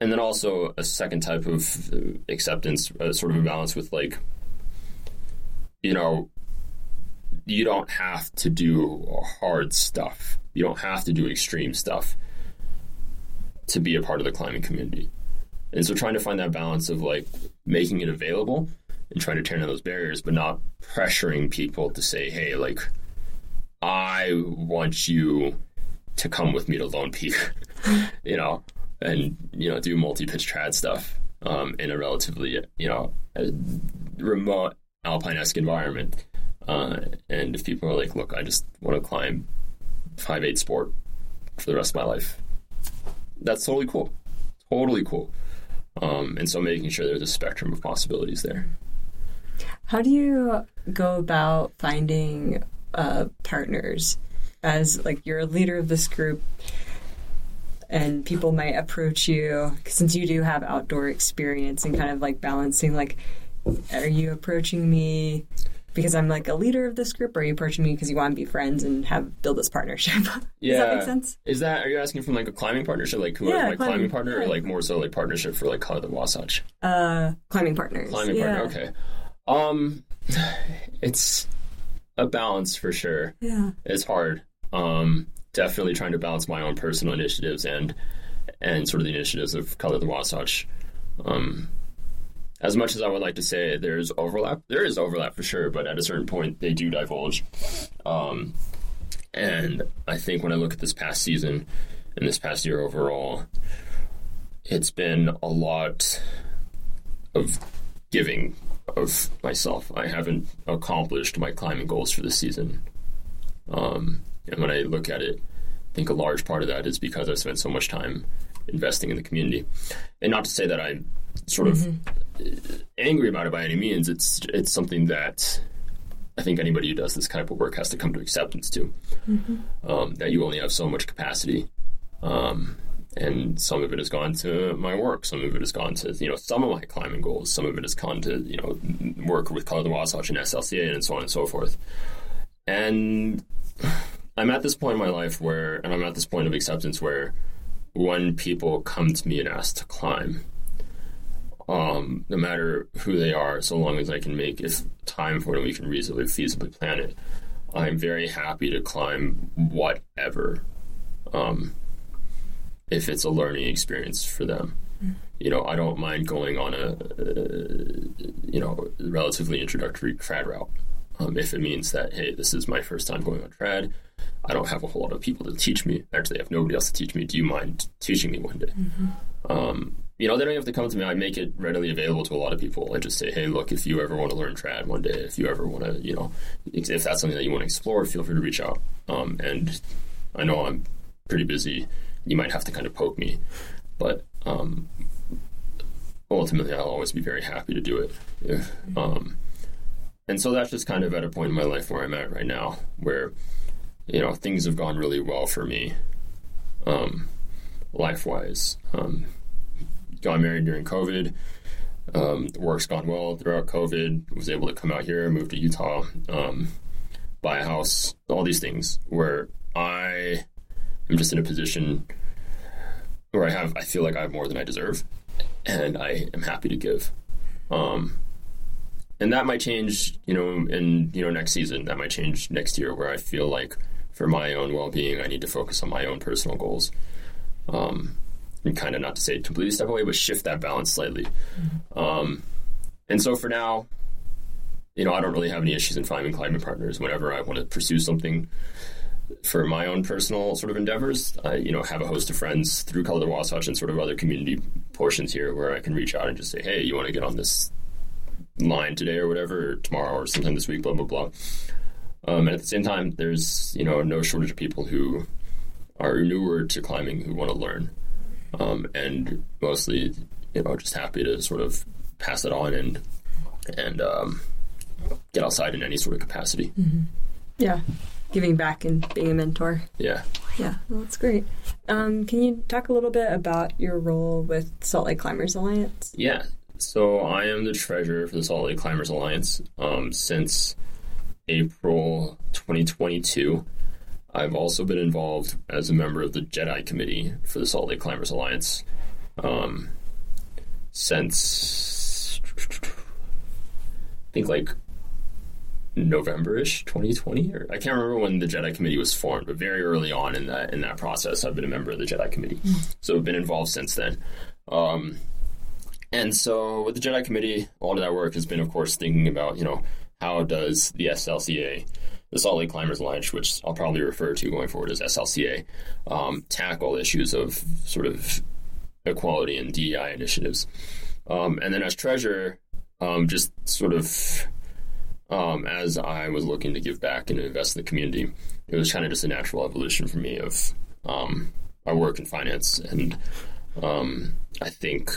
and then also a second type of acceptance, uh, sort of a balance with like, you know, you don't have to do hard stuff. You don't have to do extreme stuff to be a part of the climbing community. And so trying to find that balance of like making it available and trying to tear down those barriers, but not pressuring people to say, hey, like, I want you to come with me to Lone Peak, you know, and, you know, do multi pitch trad stuff um, in a relatively, you know, remote alpine esque environment. Uh, and if people are like, look, I just want to climb five eight sport for the rest of my life, that's totally cool. Totally cool. Um, and so making sure there's a spectrum of possibilities there. How do you go about finding uh, partners? As like you're a leader of this group, and people might approach you since you do have outdoor experience and kind of like balancing like, are you approaching me because I'm like a leader of this group, or are you approaching me because you want to be friends and have build this partnership? Yeah. Does that make sense? Is that are you asking from like a climbing partnership, like who Yeah, my climbing, climbing, partner, or like more so like partnership for like Color the Wasatch? Uh, climbing partners. Climbing yeah. partner, okay. Um it's a balance for sure. Yeah. It's hard. Um definitely trying to balance my own personal initiatives and and sort of the initiatives of Color the Wasatch. Um as much as I would like to say there's overlap, there is overlap for sure, but at a certain point they do divulge. Um, and I think when I look at this past season and this past year overall, it's been a lot of giving of myself. I haven't accomplished my climbing goals for this season. Um, and when I look at it, I think a large part of that is because I've spent so much time investing in the community. And not to say that I'm sort of angry about it by any means. It's it's something that I think anybody who does this type of work has to come to acceptance to. Um, that you only have so much capacity, um, and some of it has gone to my work. Some of it has gone to you know some of my climbing goals. Some of it has gone to you know work with Color the Wasatch and SLCA and so on and so forth. And I'm at this point in my life where, and I'm at this point of acceptance where, when people come to me and ask to climb, um, no matter who they are, so long as I can make if time for it and we can reasonably feasibly plan it, I'm very happy to climb whatever. Um, if it's a learning experience for them. You know, I don't mind going on a, uh, you know, relatively introductory trad route um, if it means that, hey, this is my first time going on trad. I don't have a whole lot of people to teach me. Actually, I have nobody else to teach me. Do you mind teaching me one day? Mm-hmm. Um, you know, they don't have to come to me. I make it readily available to a lot of people. I just say, hey, look, if you ever want to learn trad one day, if you ever want to, you know, if that's something that you want to explore, feel free to reach out. Um, and I know I'm pretty busy you might have to kind of poke me. But um, ultimately, I'll always be very happy to do it. If, um, and so that's just kind of at a point in my life where I'm at right now, where you know things have gone really well for me, um, life wise. Um, got married during COVID. Um, work's gone well throughout COVID. Was able to come out here, move to Utah, um, buy a house, all these things. Where I am just in a position where I have I feel like I have more than I deserve, and I am happy to give. Um, and that might change, you know, in you know next season. That might change next year, where I feel like for my own well being, I need to focus on my own personal goals. Um, and kind of not to say completely step away, but shift that balance slightly. Mm-hmm. Um, and so for now, you know, I don't really have any issues in finding climbing partners. Whenever I want to pursue something, for my own personal sort of endeavors, I you know have a host of friends through Color the Wasatch and sort of other community portions here where I can reach out and just say, hey, you want to get on this line today or whatever, or tomorrow or sometime this week, blah blah blah. Um, and at the same time, there's you know no shortage of people who are newer to climbing who want to learn, um, and mostly you know just happy to sort of pass it on and and um, get outside in any sort of capacity. Mm-hmm. Yeah giving back and being a mentor. Yeah. Yeah, well, that's great. Um, can you talk a little bit about your role with Salt Lake Climbers Alliance? Yeah. So I am the treasurer for the Salt Lake Climbers Alliance um, since April 2022. I've also been involved as a member of the Jedi Committee for the Salt Lake Climbers Alliance um, since I think like November-ish 2020 or I can't remember when the Jedi Committee was formed, but very early on in that in that process, I've been a member of the Jedi Committee, mm. so I've been involved since then. Um, and so with the Jedi Committee, a lot of that work has been, of course, thinking about you know how does the SLCA, the Salt Lake Climbers Alliance, which I'll probably refer to going forward as SLCA, um, tackle issues of sort of equality and DEI initiatives. Um, and then as treasurer, um, just sort of um, as I was looking to give back and invest in the community, it was kind of just a natural evolution for me of um, my work in finance. And um, I think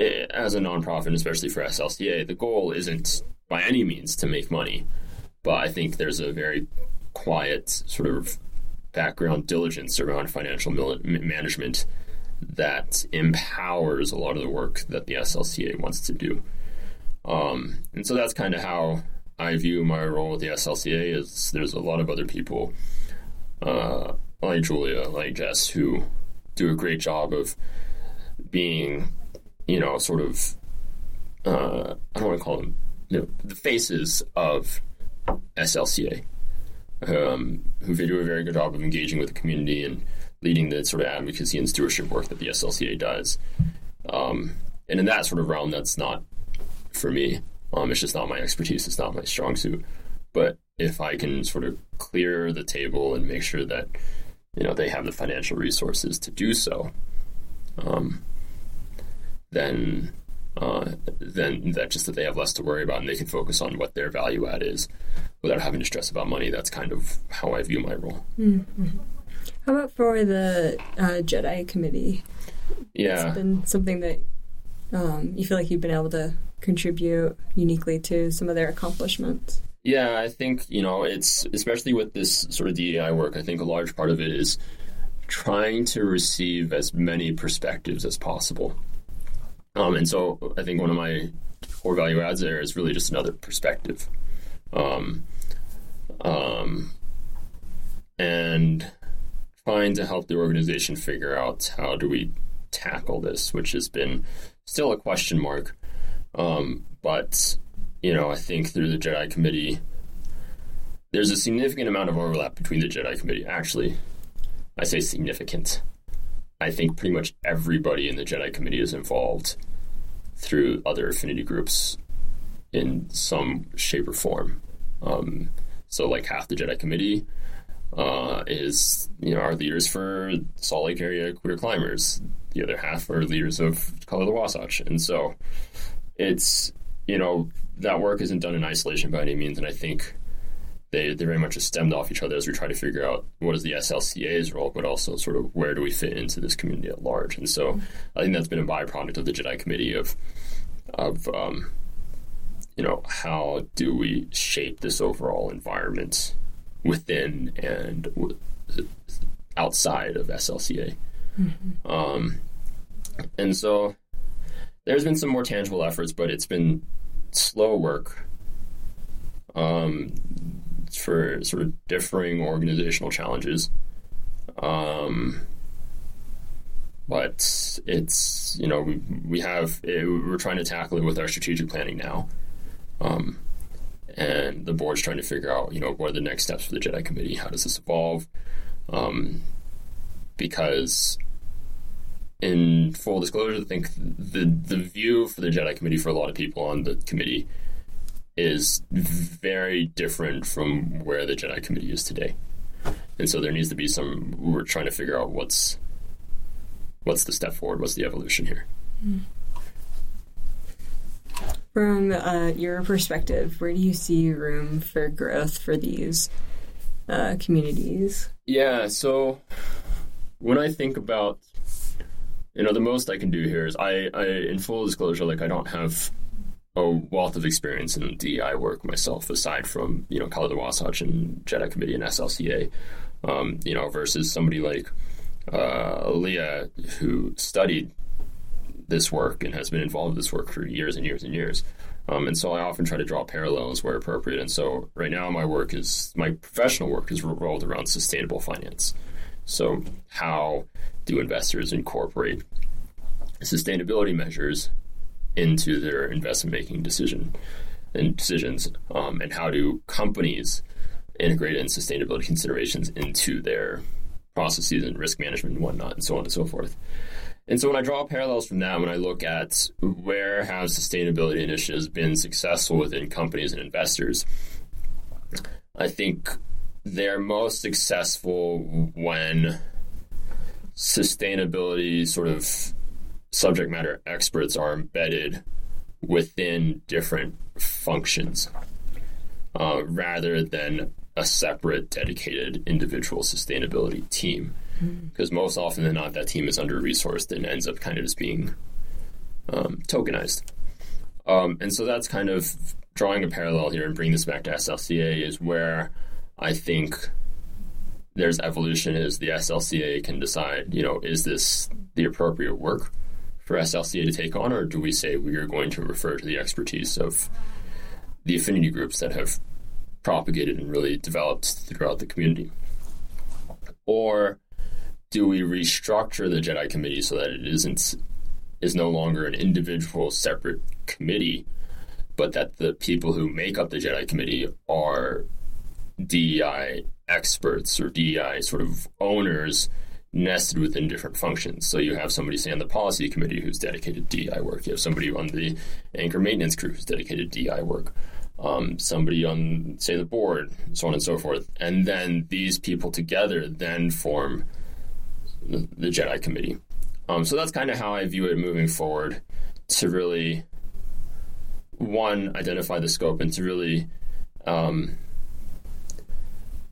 as a nonprofit, especially for SLCA, the goal isn't by any means to make money, but I think there's a very quiet sort of background diligence around financial management that empowers a lot of the work that the SLCA wants to do. Um, and so that's kind of how I view my role with the SLCA. Is there's a lot of other people, uh, like Julia, like Jess, who do a great job of being, you know, sort of. Uh, I don't want to call them you know, the faces of SLCA, um, who do a very good job of engaging with the community and leading the sort of advocacy and stewardship work that the SLCA does. Um, and in that sort of realm, that's not for me. Um, it's just not my expertise. It's not my strong suit. But if I can sort of clear the table and make sure that you know they have the financial resources to do so, um, then uh, then that just that they have less to worry about and they can focus on what their value add is without having to stress about money. That's kind of how I view my role. Mm-hmm. How about for the uh, Jedi committee? Yeah, it's been something that um, you feel like you've been able to contribute uniquely to some of their accomplishments? Yeah, I think, you know, it's especially with this sort of DEI work, I think a large part of it is trying to receive as many perspectives as possible. Um, and so I think one of my core value adds there is really just another perspective. Um, um, and trying to help the organization figure out how do we tackle this, which has been still a question mark. Um, but, you know, I think through the Jedi Committee, there's a significant amount of overlap between the Jedi Committee. Actually, I say significant. I think pretty much everybody in the Jedi Committee is involved through other affinity groups in some shape or form. Um, so, like half the Jedi Committee uh, is, you know, our leaders for Salt Lake area queer climbers. The other half are leaders of Color the Wasatch, and so it's you know that work isn't done in isolation by any means. And I think they they very much stemmed off each other as we try to figure out what is the SLCA's role, but also sort of where do we fit into this community at large. And so I think that's been a byproduct of the Jedi Committee of of um, you know how do we shape this overall environment within and w- outside of SLCA. Mm-hmm. Um, and so there's been some more tangible efforts, but it's been slow work. Um, for sort of differing organizational challenges. Um, but it's you know we we have it, we're trying to tackle it with our strategic planning now, um, and the board's trying to figure out you know what are the next steps for the Jedi Committee? How does this evolve? Um, because in full disclosure, I think the the view for the Jedi Committee for a lot of people on the committee is very different from where the Jedi Committee is today. And so there needs to be some. We're trying to figure out what's what's the step forward, what's the evolution here. From uh, your perspective, where do you see room for growth for these uh, communities? Yeah, so when I think about, you know, the most I can do here is I, I in full disclosure, like I don't have a wealth of experience in DEI work myself, aside from you know Color the Wasatch and Jedi Committee and SLCA, um, you know, versus somebody like uh, Leah who studied this work and has been involved in this work for years and years and years. Um, and so I often try to draw parallels where appropriate. And so right now my work is my professional work is revolved around sustainable finance. So how do investors incorporate sustainability measures into their investment making decision and decisions, um, and how do companies integrate in sustainability considerations into their processes and risk management and whatnot, and so on and so forth. And so when I draw parallels from that, when I look at where have sustainability initiatives been successful within companies and investors, I think they're most successful when sustainability sort of subject matter experts are embedded within different functions uh, rather than a separate dedicated individual sustainability team. Because mm-hmm. most often than not that team is under resourced and ends up kind of just being um, tokenized. Um, and so that's kind of drawing a parallel here and bringing this back to slca is where i think there's evolution is the slca can decide you know is this the appropriate work for SLCA to take on, or do we say we are going to refer to the expertise of the affinity groups that have propagated and really developed throughout the community? Or do we restructure the Jedi Committee so that it isn't is no longer an individual separate committee, but that the people who make up the Jedi Committee are DEI experts or DEI sort of owners nested within different functions. So you have somebody, say, on the policy committee who's dedicated DI work. You have somebody on the anchor maintenance crew who's dedicated DI work. Um, somebody on, say, the board, so on and so forth. And then these people together then form the, the Jedi Committee. Um, so that's kind of how I view it moving forward to really, one, identify the scope and to really um,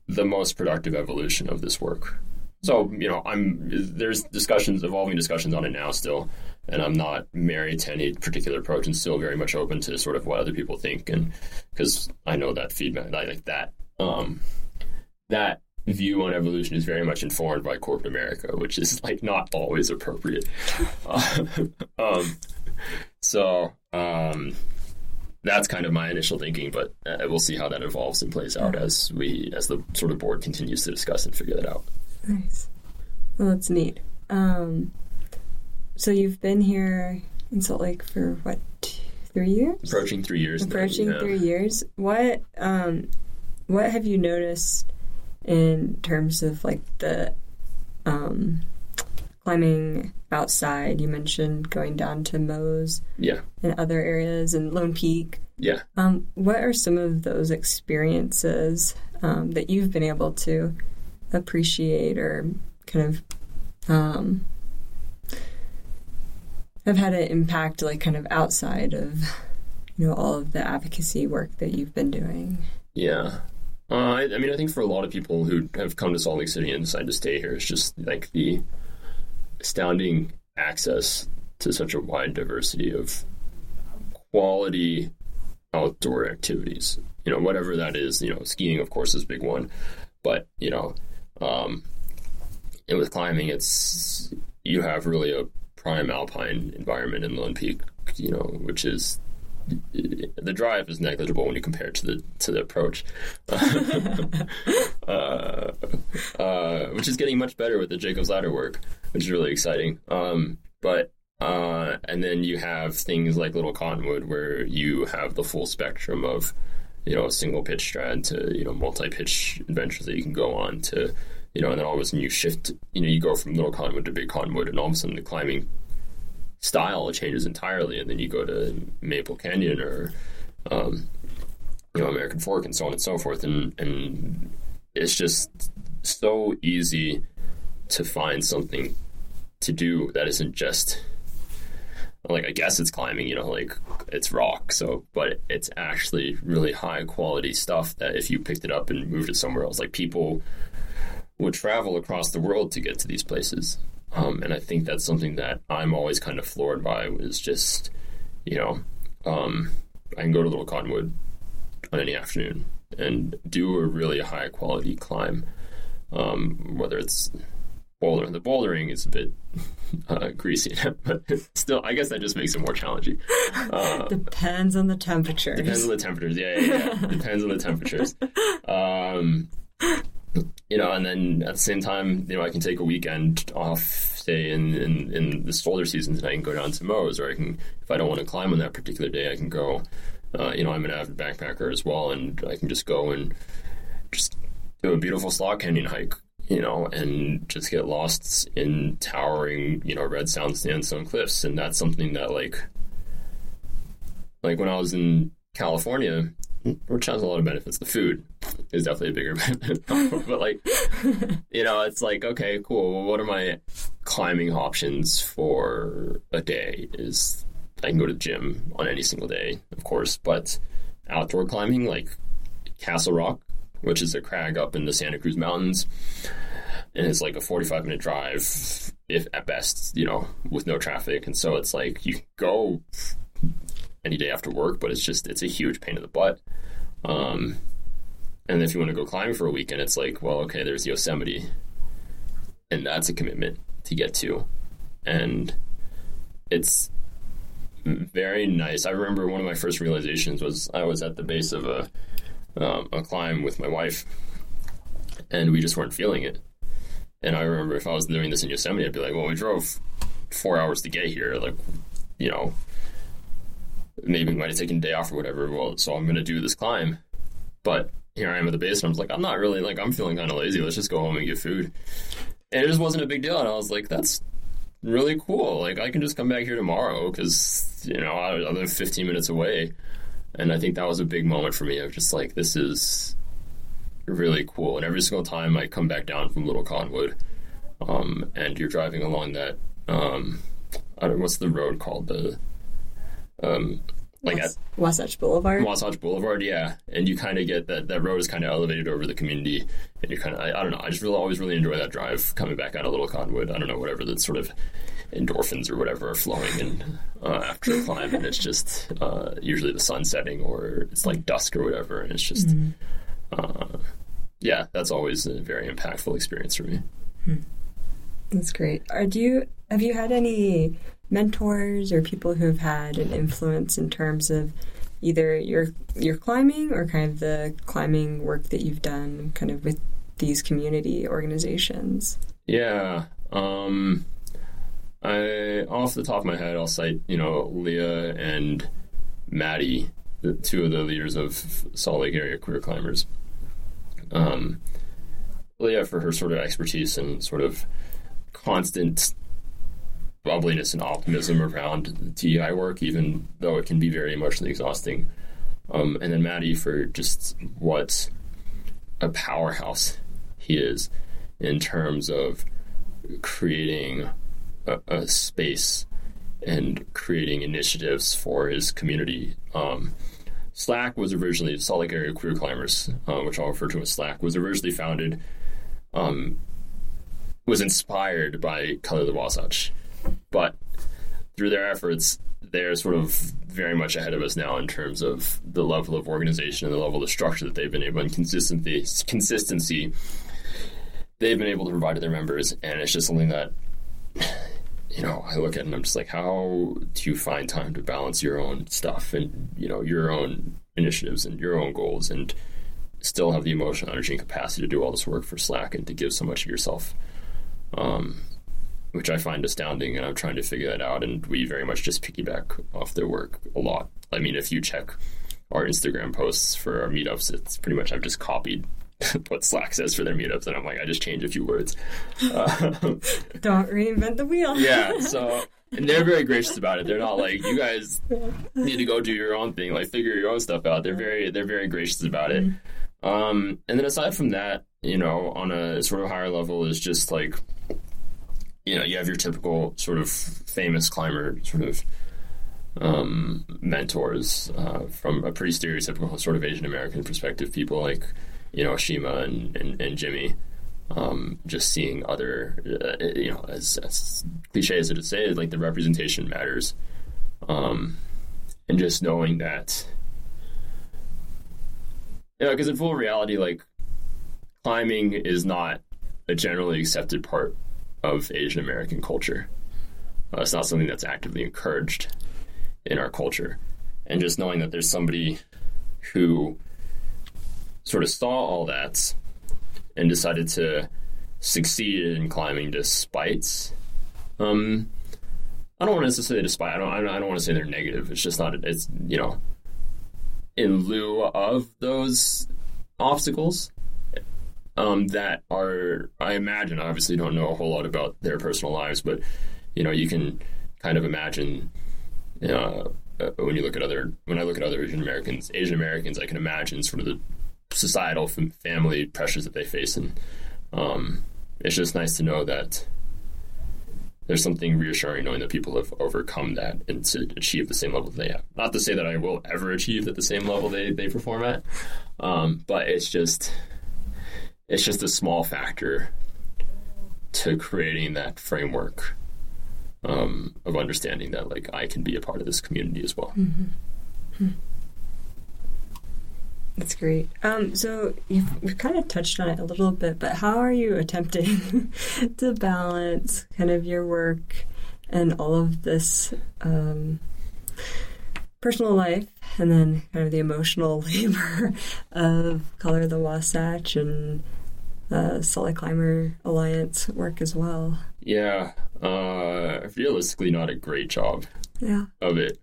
the most productive evolution of this work. So you know, I'm there's discussions, evolving discussions on it now still, and I'm not married to any particular approach, and still very much open to sort of what other people think, and because I know that feedback, I like that, um, that view on evolution is very much informed by corporate America, which is like not always appropriate. Uh, um, so um, that's kind of my initial thinking, but uh, we'll see how that evolves and plays out as we as the sort of board continues to discuss and figure that out. Nice. Well, that's neat. Um, so you've been here in Salt Lake for what, two, three years? Approaching three years. Approaching now, yeah. three years. What um, what have you noticed in terms of like the um, climbing outside? You mentioned going down to Moe's Yeah, and other areas and Lone Peak. yeah. Um, what are some of those experiences um, that you've been able to appreciate or kind of um, have had an impact, like kind of outside of you know all of the advocacy work that you've been doing? Yeah. Uh, I, I mean, I think for a lot of people who have come to Salt Lake City and decided to stay here, it's just like the astounding access to such a wide diversity of quality outdoor activities. You know, whatever that is. You know, skiing, of course, is a big one, but you know, um, and with climbing, it's you have really a prime alpine environment in Lone Peak. You know, which is the drive is negligible when you compare it to the to the approach, uh, uh, which is getting much better with the Jacob's Ladder work, which is really exciting. Um, but uh, and then you have things like Little Cottonwood, where you have the full spectrum of you know single pitch strat to you know multi pitch adventures that you can go on to you know, and then all of a sudden you shift, you know, you go from Little Cottonwood to Big Cottonwood, and all of a sudden the climbing style changes entirely, and then you go to Maple Canyon or um, you know American Fork and so on and so forth, and and it's just so easy to find something to do that isn't just like I guess it's climbing, you know, like it's rock, so but it's actually really high quality stuff that if you picked it up and moved it somewhere else, like people would travel across the world to get to these places. Um, and I think that's something that I'm always kind of floored by is just, you know, um, I can go to Little Cottonwood on any afternoon and do a really high quality climb, um, whether it's boulder. The bouldering is a bit uh, greasy, but still, I guess that just makes it more challenging. Uh, Depends on the temperature. Depends on the temperatures. Yeah, yeah, yeah. depends on the temperatures. Um, you know, and then at the same time, you know, I can take a weekend off, say in in, in the shoulder seasons, and I can go down to Moe's, or I can, if I don't want to climb on that particular day, I can go. Uh, you know, I'm an avid backpacker as well, and I can just go and just do a beautiful slot canyon hike. You know, and just get lost in towering, you know, red sound sandstone cliffs, and that's something that like, like when I was in California, which has a lot of benefits. The food is definitely a bigger benefit, but like, you know, it's like okay, cool. Well, what are my climbing options for a day? Is I can go to the gym on any single day, of course, but outdoor climbing like Castle Rock, which is a crag up in the Santa Cruz Mountains, and it's like a forty-five minute drive, if at best, you know, with no traffic, and so it's like you go any day after work, but it's just it's a huge pain in the butt. Um, and if you want to go climbing for a weekend, it's like, well, okay, there's Yosemite, and that's a commitment to get to, and it's very nice. I remember one of my first realizations was I was at the base of a um, a climb with my wife, and we just weren't feeling it. And I remember if I was doing this in Yosemite, I'd be like, well, we drove four hours to get here, like, you know, maybe we might have taken a day off or whatever. Well, so I'm going to do this climb. But here I am at the base, and I was like, I'm not really, like, I'm feeling kind of lazy. Let's just go home and get food. And it just wasn't a big deal. And I was like, that's really cool. Like, I can just come back here tomorrow because, you know, I, I live 15 minutes away. And I think that was a big moment for me of just like, this is really cool. And every single time I come back down from Little Cottonwood, um, and you're driving along that, um, what's the road called? The, um, like at Wasatch Boulevard. Wasatch Boulevard, yeah, and you kind of get that that road is kind of elevated over the community, and you kind of I, I, don't know, I just really always really enjoy that drive coming back out of Little Cottonwood. I don't know whatever that sort of endorphins or whatever are flowing and uh, after a climb, and it's just uh, usually the sun setting or it's like dusk or whatever, and it's just. Mm-hmm. Uh, yeah, that's always a very impactful experience for me. That's great. Are do you have you had any mentors or people who have had an influence in terms of either your your climbing or kind of the climbing work that you've done kind of with these community organizations? Yeah. Um, I off the top of my head, I'll cite you know Leah and Maddie, the two of the leaders of Salt Lake area queer climbers. Um, Leah for her sort of expertise and sort of constant bubbliness and optimism around the DEI work, even though it can be very emotionally exhausting. Um, and then Maddie for just what a powerhouse he is in terms of creating a, a space and creating initiatives for his community. Um, Slack was originally Salt Lake Area Queer Climbers, uh, which I'll refer to as Slack, was originally founded, um, was inspired by Color the Wasatch, but through their efforts, they're sort of very much ahead of us now in terms of the level of organization and the level of structure that they've been able and consistency consistency they've been able to provide to their members, and it's just something that you know I look at and I'm just like, how do you find time to balance your own stuff and you know your own initiatives and your own goals and still have the emotional energy and capacity to do all this work for Slack and to give so much of yourself, um, which I find astounding, and I'm trying to figure that out. And we very much just piggyback off their work a lot. I mean, if you check our Instagram posts for our meetups, it's pretty much I've just copied what Slack says for their meetups, and I'm like, I just change a few words. Uh, Don't reinvent the wheel. yeah, so and they're very gracious about it. They're not like you guys need to go do your own thing, like figure your own stuff out. They're very they're very gracious about it. Um, and then aside from that, you know, on a sort of higher level is just like you know, you have your typical sort of famous climber sort of um, mentors uh, from a pretty stereotypical sort of Asian American perspective. People like you know Shima and, and, and Jimmy. Um, just seeing other, uh, you know, as, as cliche as it is say, like the representation matters, um, and just knowing that, you know, because in full reality, like climbing is not a generally accepted part of Asian American culture. Uh, it's not something that's actively encouraged in our culture, and just knowing that there's somebody who sort of saw all that and decided to succeed in climbing despite. Um, I don't want to necessarily despite. I don't. I don't want to say they're negative. It's just not. It's you know, in lieu of those obstacles um, that are. I imagine. Obviously don't know a whole lot about their personal lives, but you know, you can kind of imagine. Uh, when you look at other, when I look at other Asian Americans, Asian Americans, I can imagine sort of the societal family pressures that they face and um, it's just nice to know that there's something reassuring knowing that people have overcome that and to achieve the same level that they have not to say that i will ever achieve at the same level they, they perform at um, but it's just it's just a small factor to creating that framework um, of understanding that like i can be a part of this community as well mm-hmm. That's great. Um, so you've, you've kind of touched on it a little bit, but how are you attempting to balance kind of your work and all of this um, personal life and then kind of the emotional labor of Color the Wasatch and uh, Salt Lake Climber Alliance work as well? Yeah, uh, realistically, not a great job yeah. of it.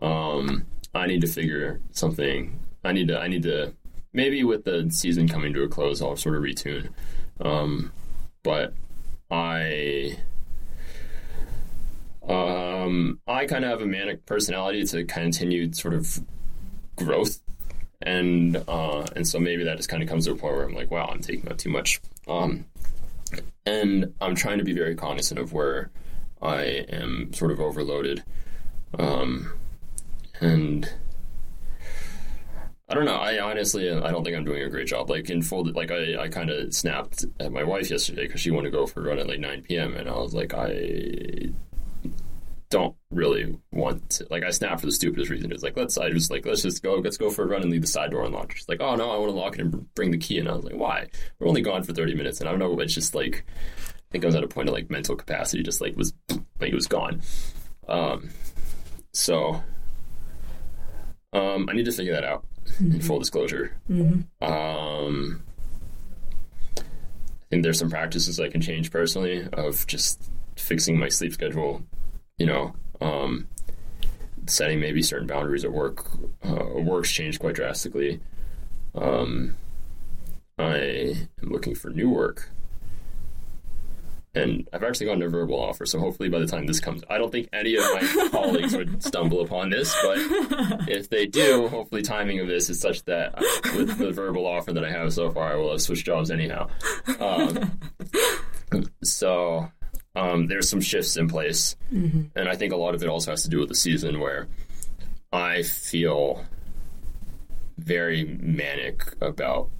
Um, I need to figure something I need to I need to maybe with the season coming to a close, I'll sort of retune. Um, but I um, I kind of have a manic personality to continue sort of growth, and uh, and so maybe that just kind of comes to a point where I'm like, wow, I'm taking up too much. Um, and I'm trying to be very cognizant of where I am sort of overloaded. Um, and I don't know. I honestly, I don't think I'm doing a great job. Like in full, like I, I kind of snapped at my wife yesterday because she wanted to go for a run at like 9 p.m. and I was like, I don't really want to like I snap for the stupidest reason. It's like let's I just like let's just go let's go for a run and leave the side door unlocked. She's like, oh no, I want to lock it and bring the key. And I was like, why? We're only gone for thirty minutes, and I don't know. It's just like I think I was at a point of like mental capacity, just like was like it was gone. Um, so um, I need to figure that out. In full disclosure, um, I think there's some practices I can change personally of just fixing my sleep schedule you know, um, setting maybe certain boundaries at work. Uh, work's changed quite drastically. Um, I am looking for new work. And I've actually gotten a verbal offer, so hopefully by the time this comes, I don't think any of my colleagues would stumble upon this, but if they do, hopefully timing of this is such that with the verbal offer that I have so far, I will have switched jobs anyhow. Um, so um, there's some shifts in place, mm-hmm. and I think a lot of it also has to do with the season where I feel very manic about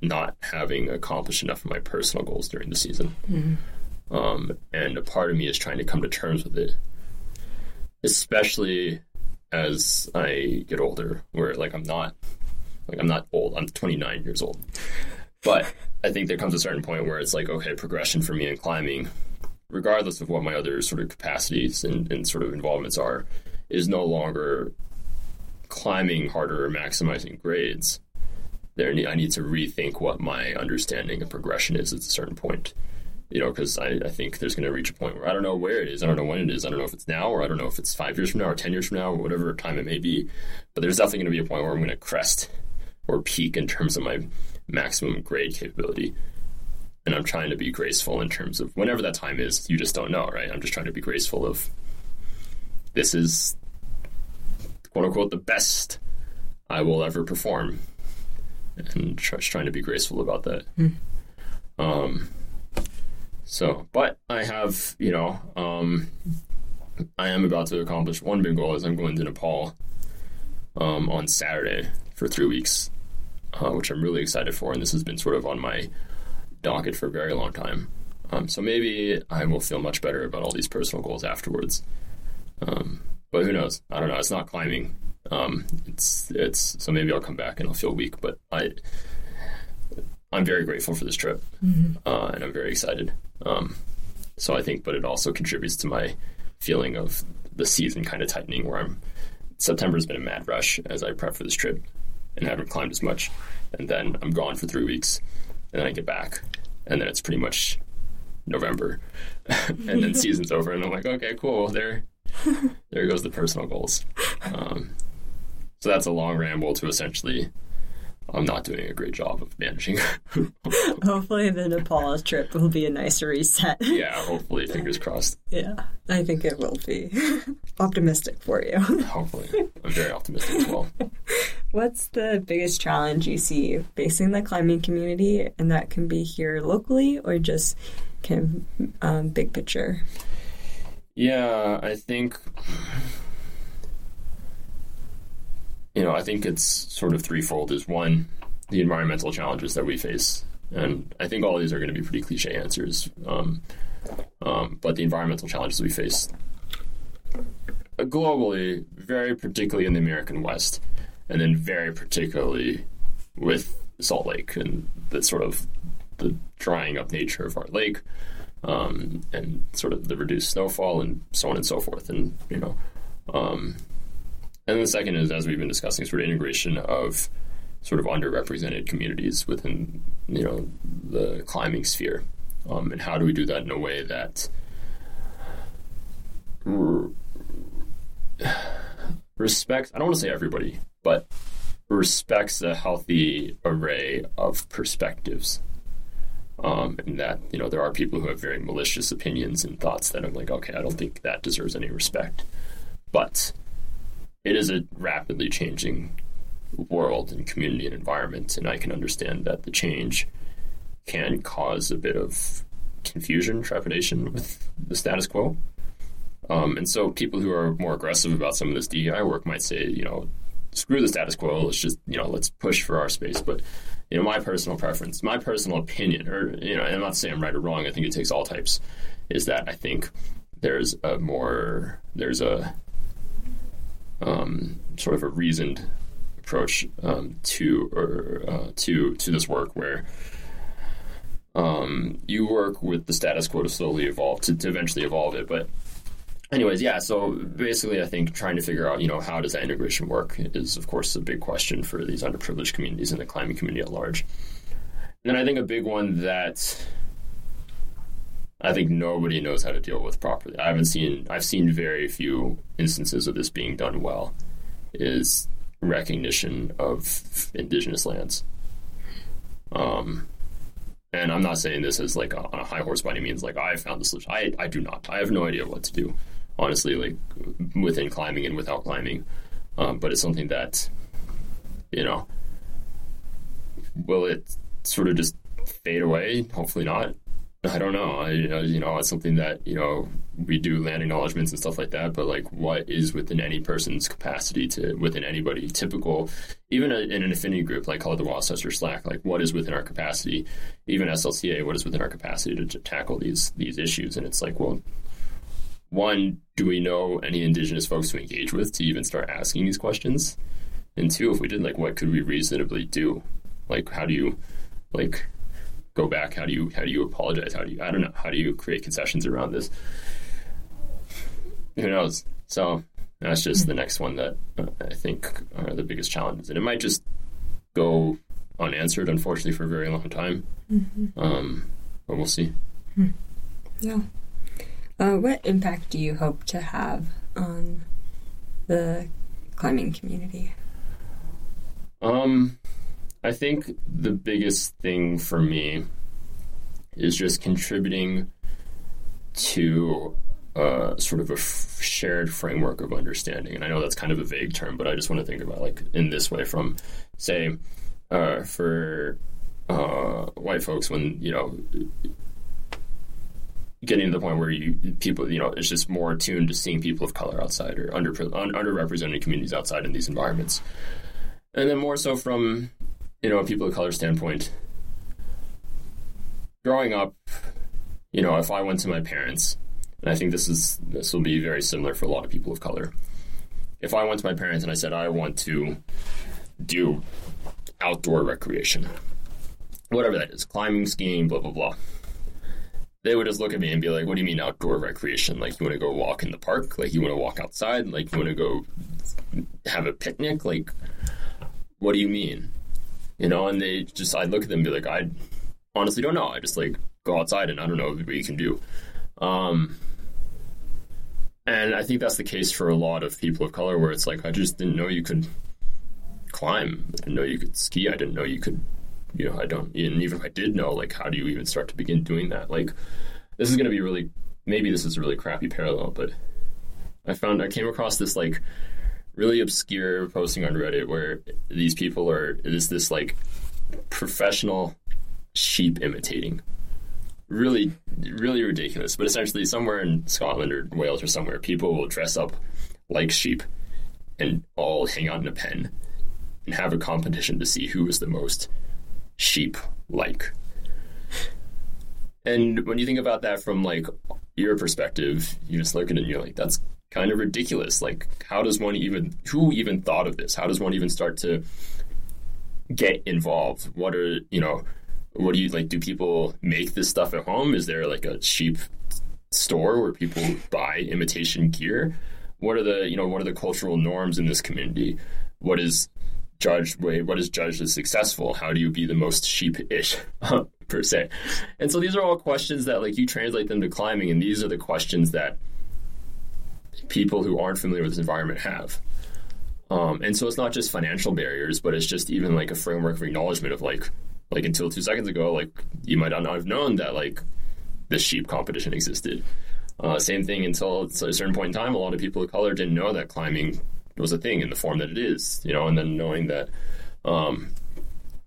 not having accomplished enough of my personal goals during the season. Mm-hmm. Um, and a part of me is trying to come to terms with it, especially as I get older, where like I'm not like I'm not old. I'm 29 years old, but I think there comes a certain point where it's like okay, progression for me in climbing regardless of what my other sort of capacities and, and sort of involvements are, is no longer climbing harder or maximizing grades. There, I need to rethink what my understanding of progression is at a certain point. You know, because I, I think there's going to reach a point where I don't know where it is. I don't know when it is. I don't know if it's now or I don't know if it's five years from now or 10 years from now or whatever time it may be. But there's definitely going to be a point where I'm going to crest or peak in terms of my maximum grade capability and I'm trying to be graceful in terms of whenever that time is. You just don't know, right? I'm just trying to be graceful of this is quote unquote the best I will ever perform, and just trying to be graceful about that. Mm. Um, so, but I have, you know, um, I am about to accomplish one big goal. Is I'm going to Nepal um, on Saturday for three weeks, uh, which I'm really excited for, and this has been sort of on my docket for a very long time. Um, so maybe I will feel much better about all these personal goals afterwards. Um, but who knows? I don't know. It's not climbing. Um, it's it's so maybe I'll come back and I'll feel weak. But I I'm very grateful for this trip, mm-hmm. uh, and I'm very excited. Um, so I think, but it also contributes to my feeling of the season kind of tightening, where I'm September's been a mad rush as I prep for this trip and haven't climbed as much, and then I'm gone for three weeks and then I get back, and then it's pretty much November, and then season's over, and I'm like, okay, cool. There, there goes the personal goals. Um, so that's a long ramble to essentially I'm not doing a great job of managing. hopefully, the Nepal trip will be a nice reset. yeah, hopefully, fingers crossed. Yeah, I think it will be. optimistic for you. hopefully, I'm very optimistic as well. What's the biggest challenge you see facing the climbing community, and that can be here locally or just kind of um, big picture? Yeah, I think you know, I think it's sort of threefold. Is one, the environmental challenges that we face, and I think all these are going to be pretty cliche answers. Um, um, but the environmental challenges we face globally, very particularly in the American West, and then very particularly with Salt Lake and the sort of the drying up nature of our lake, um, and sort of the reduced snowfall and so on and so forth. And you know, um, and the second is, as we've been discussing, sort of integration of sort of underrepresented communities within you know the climbing sphere, um, and how do we do that in a way that respects I don't want to say everybody, but respects a healthy array of perspectives. Um, and that you know there are people who have very malicious opinions and thoughts that I'm like, okay, I don't think that deserves any respect. But it is a rapidly changing world and community and environment, and I can understand that the change can cause a bit of confusion, trepidation with the status quo. Um, and so people who are more aggressive about some of this DEI work might say, you know, screw the status quo, let's just, you know, let's push for our space. But, you know, my personal preference, my personal opinion, or, you know, I'm not saying I'm right or wrong, I think it takes all types, is that I think there's a more there's a um, sort of a reasoned approach um, to or uh, to to this work where um, you work with the status quo to slowly evolve to, to eventually evolve it. But anyways, yeah. So basically, I think trying to figure out you know how does that integration work is of course a big question for these underprivileged communities and the climbing community at large. And then I think a big one that I think nobody knows how to deal with properly. I haven't seen I've seen very few instances of this being done well. Is recognition of indigenous lands. Um, and I'm not saying this as like a, on a high horse by any means. Like I found the solution. I I do not. I have no idea what to do. Honestly, like within climbing and without climbing, um, but it's something that you know. Will it sort of just fade away? Hopefully not. I don't know. I, you know, it's something that you know we do land acknowledgments and stuff like that. But like, what is within any person's capacity to within anybody typical, even a, in an affinity group like Color the Wasatch Slack, like what is within our capacity, even SLCA, what is within our capacity to, to tackle these these issues? And it's like, well, one, do we know any Indigenous folks to engage with to even start asking these questions? And two, if we did, like, what could we reasonably do? Like, how do you, like, go back? How do you how do you apologize? How do you I don't know? How do you create concessions around this? Who knows? So that's just the next one that uh, I think are the biggest challenges, and it might just go unanswered, unfortunately, for a very long time. Mm-hmm. Um, but we'll see. Hmm. Yeah. Uh, what impact do you hope to have on the climbing community? Um, I think the biggest thing for me is just contributing to uh, sort of a f- shared framework of understanding. And I know that's kind of a vague term, but I just want to think about like in this way from, say, uh, for uh, white folks when you know getting to the point where you people you know it's just more attuned to seeing people of color outside or under un, underrepresented communities outside in these environments, and then more so from you know, a people of color standpoint, growing up, you know, if I went to my parents, and I think this is this will be very similar for a lot of people of color. If I went to my parents and I said I want to do outdoor recreation, whatever that is, climbing, skiing, blah blah blah. They would just look at me and be like, "What do you mean outdoor recreation? Like you want to go walk in the park? Like you want to walk outside? Like you want to go have a picnic? Like what do you mean?" You know, and they just, I look at them and be like, I honestly don't know. I just like go outside and I don't know what you can do. Um, and I think that's the case for a lot of people of color where it's like, I just didn't know you could climb. I didn't know you could ski. I didn't know you could, you know, I don't, and even if I did know, like, how do you even start to begin doing that? Like, this is going to be really, maybe this is a really crappy parallel, but I found, I came across this like really obscure posting on Reddit where these people are is this like professional sheep imitating. Really, really ridiculous. But essentially, somewhere in Scotland or Wales or somewhere, people will dress up like sheep and all hang out in a pen and have a competition to see who is the most sheep like. And when you think about that from like your perspective, you just look at it and you're like, that's kind of ridiculous. Like, how does one even, who even thought of this? How does one even start to get involved? What are, you know, what do you like? Do people make this stuff at home? Is there like a cheap store where people buy imitation gear? What are the, you know, what are the cultural norms in this community? What is judged, what is judged as successful? How do you be the most sheepish? per se. And so these are all questions that like you translate them to climbing and these are the questions that people who aren't familiar with this environment have. Um, and so it's not just financial barriers, but it's just even like a framework of acknowledgement of like, like until two seconds ago, like you might not have known that like this sheep competition existed. Uh, same thing until a certain point in time, a lot of people of color didn't know that climbing was a thing in the form that it is, you know, and then knowing that, um,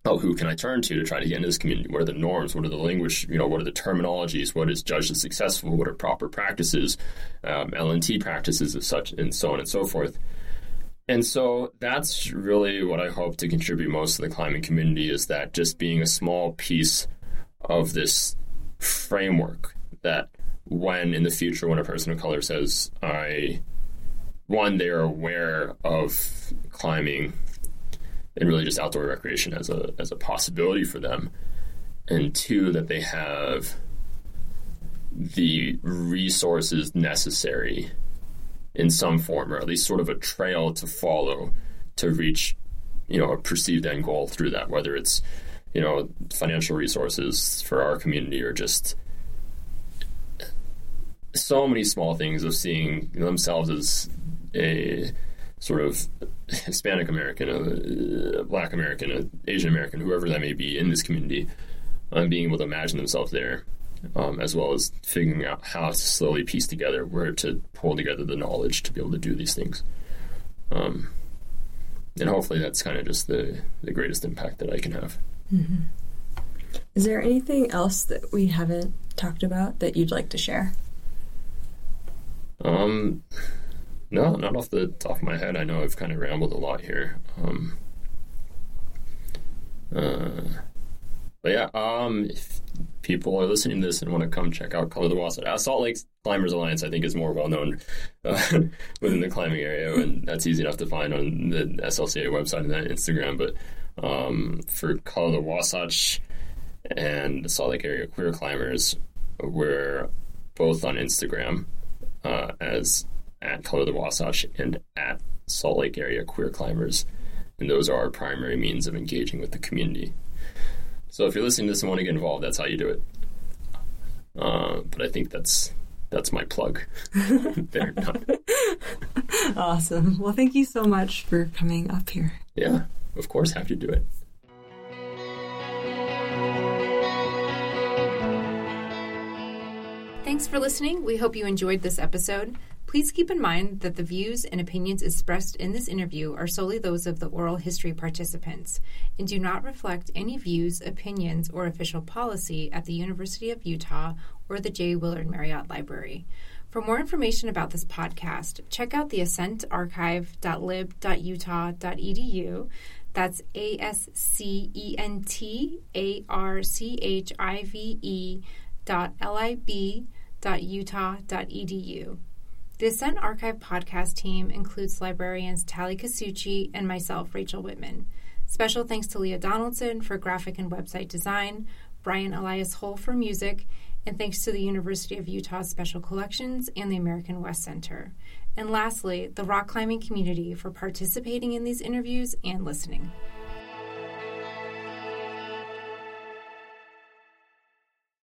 oh, who can I turn to to try to get into this community? What are the norms? What are the language? You know, what are the terminologies? What is judged as successful? What are proper practices, um, LNT practices as such, and so on and so forth. And so that's really what I hope to contribute most to the climbing community is that just being a small piece of this framework that when in the future, when a person of color says, I, one, they are aware of climbing and really just outdoor recreation as a, as a possibility for them, and two, that they have the resources necessary in some form, or at least sort of a trail to follow to reach, you know, a perceived end goal through that, whether it's, you know, financial resources for our community or just so many small things of seeing themselves as a sort of Hispanic American, a Black American, a Asian American, whoever that may be in this community, and being able to imagine themselves there um, as well as figuring out how to slowly piece together where to pull together the knowledge to be able to do these things. Um, and hopefully that's kind of just the, the greatest impact that I can have. Mm-hmm. Is there anything else that we haven't talked about that you'd like to share? Um, no, not off the top of my head. I know I've kind of rambled a lot here. Um, uh, but yeah, um, if people are listening to this and want to come check out Color the Wasatch, uh, Salt Lake Climbers Alliance, I think, is more well known uh, within the climbing area, and that's easy enough to find on the SLCA website and that Instagram. But um, for Color the Wasatch and Salt Lake area queer climbers, we're both on Instagram uh, as at Color the Wasatch and at Salt Lake area queer climbers, and those are our primary means of engaging with the community. So if you're listening to this and want to get involved, that's how you do it. Uh, but I think that's that's my plug there. awesome. Well, thank you so much for coming up here. Yeah, of course, happy to do it. Thanks for listening. We hope you enjoyed this episode. Please keep in mind that the views and opinions expressed in this interview are solely those of the oral history participants and do not reflect any views, opinions, or official policy at the University of Utah or the J. Willard Marriott Library. For more information about this podcast, check out the ascentarchive.lib.utah.edu. That's A S C E N T A R C H I V E dot L I B dot Utah dot edu. The Ascent Archive podcast team includes librarians Tallie Casucci and myself, Rachel Wittmann. Special thanks to Leah Donaldson for graphic and website design, Brian Elias Hull for music, and thanks to the University of Utah Special Collections and the American West Center. And lastly, the rock climbing community for participating in these interviews and listening.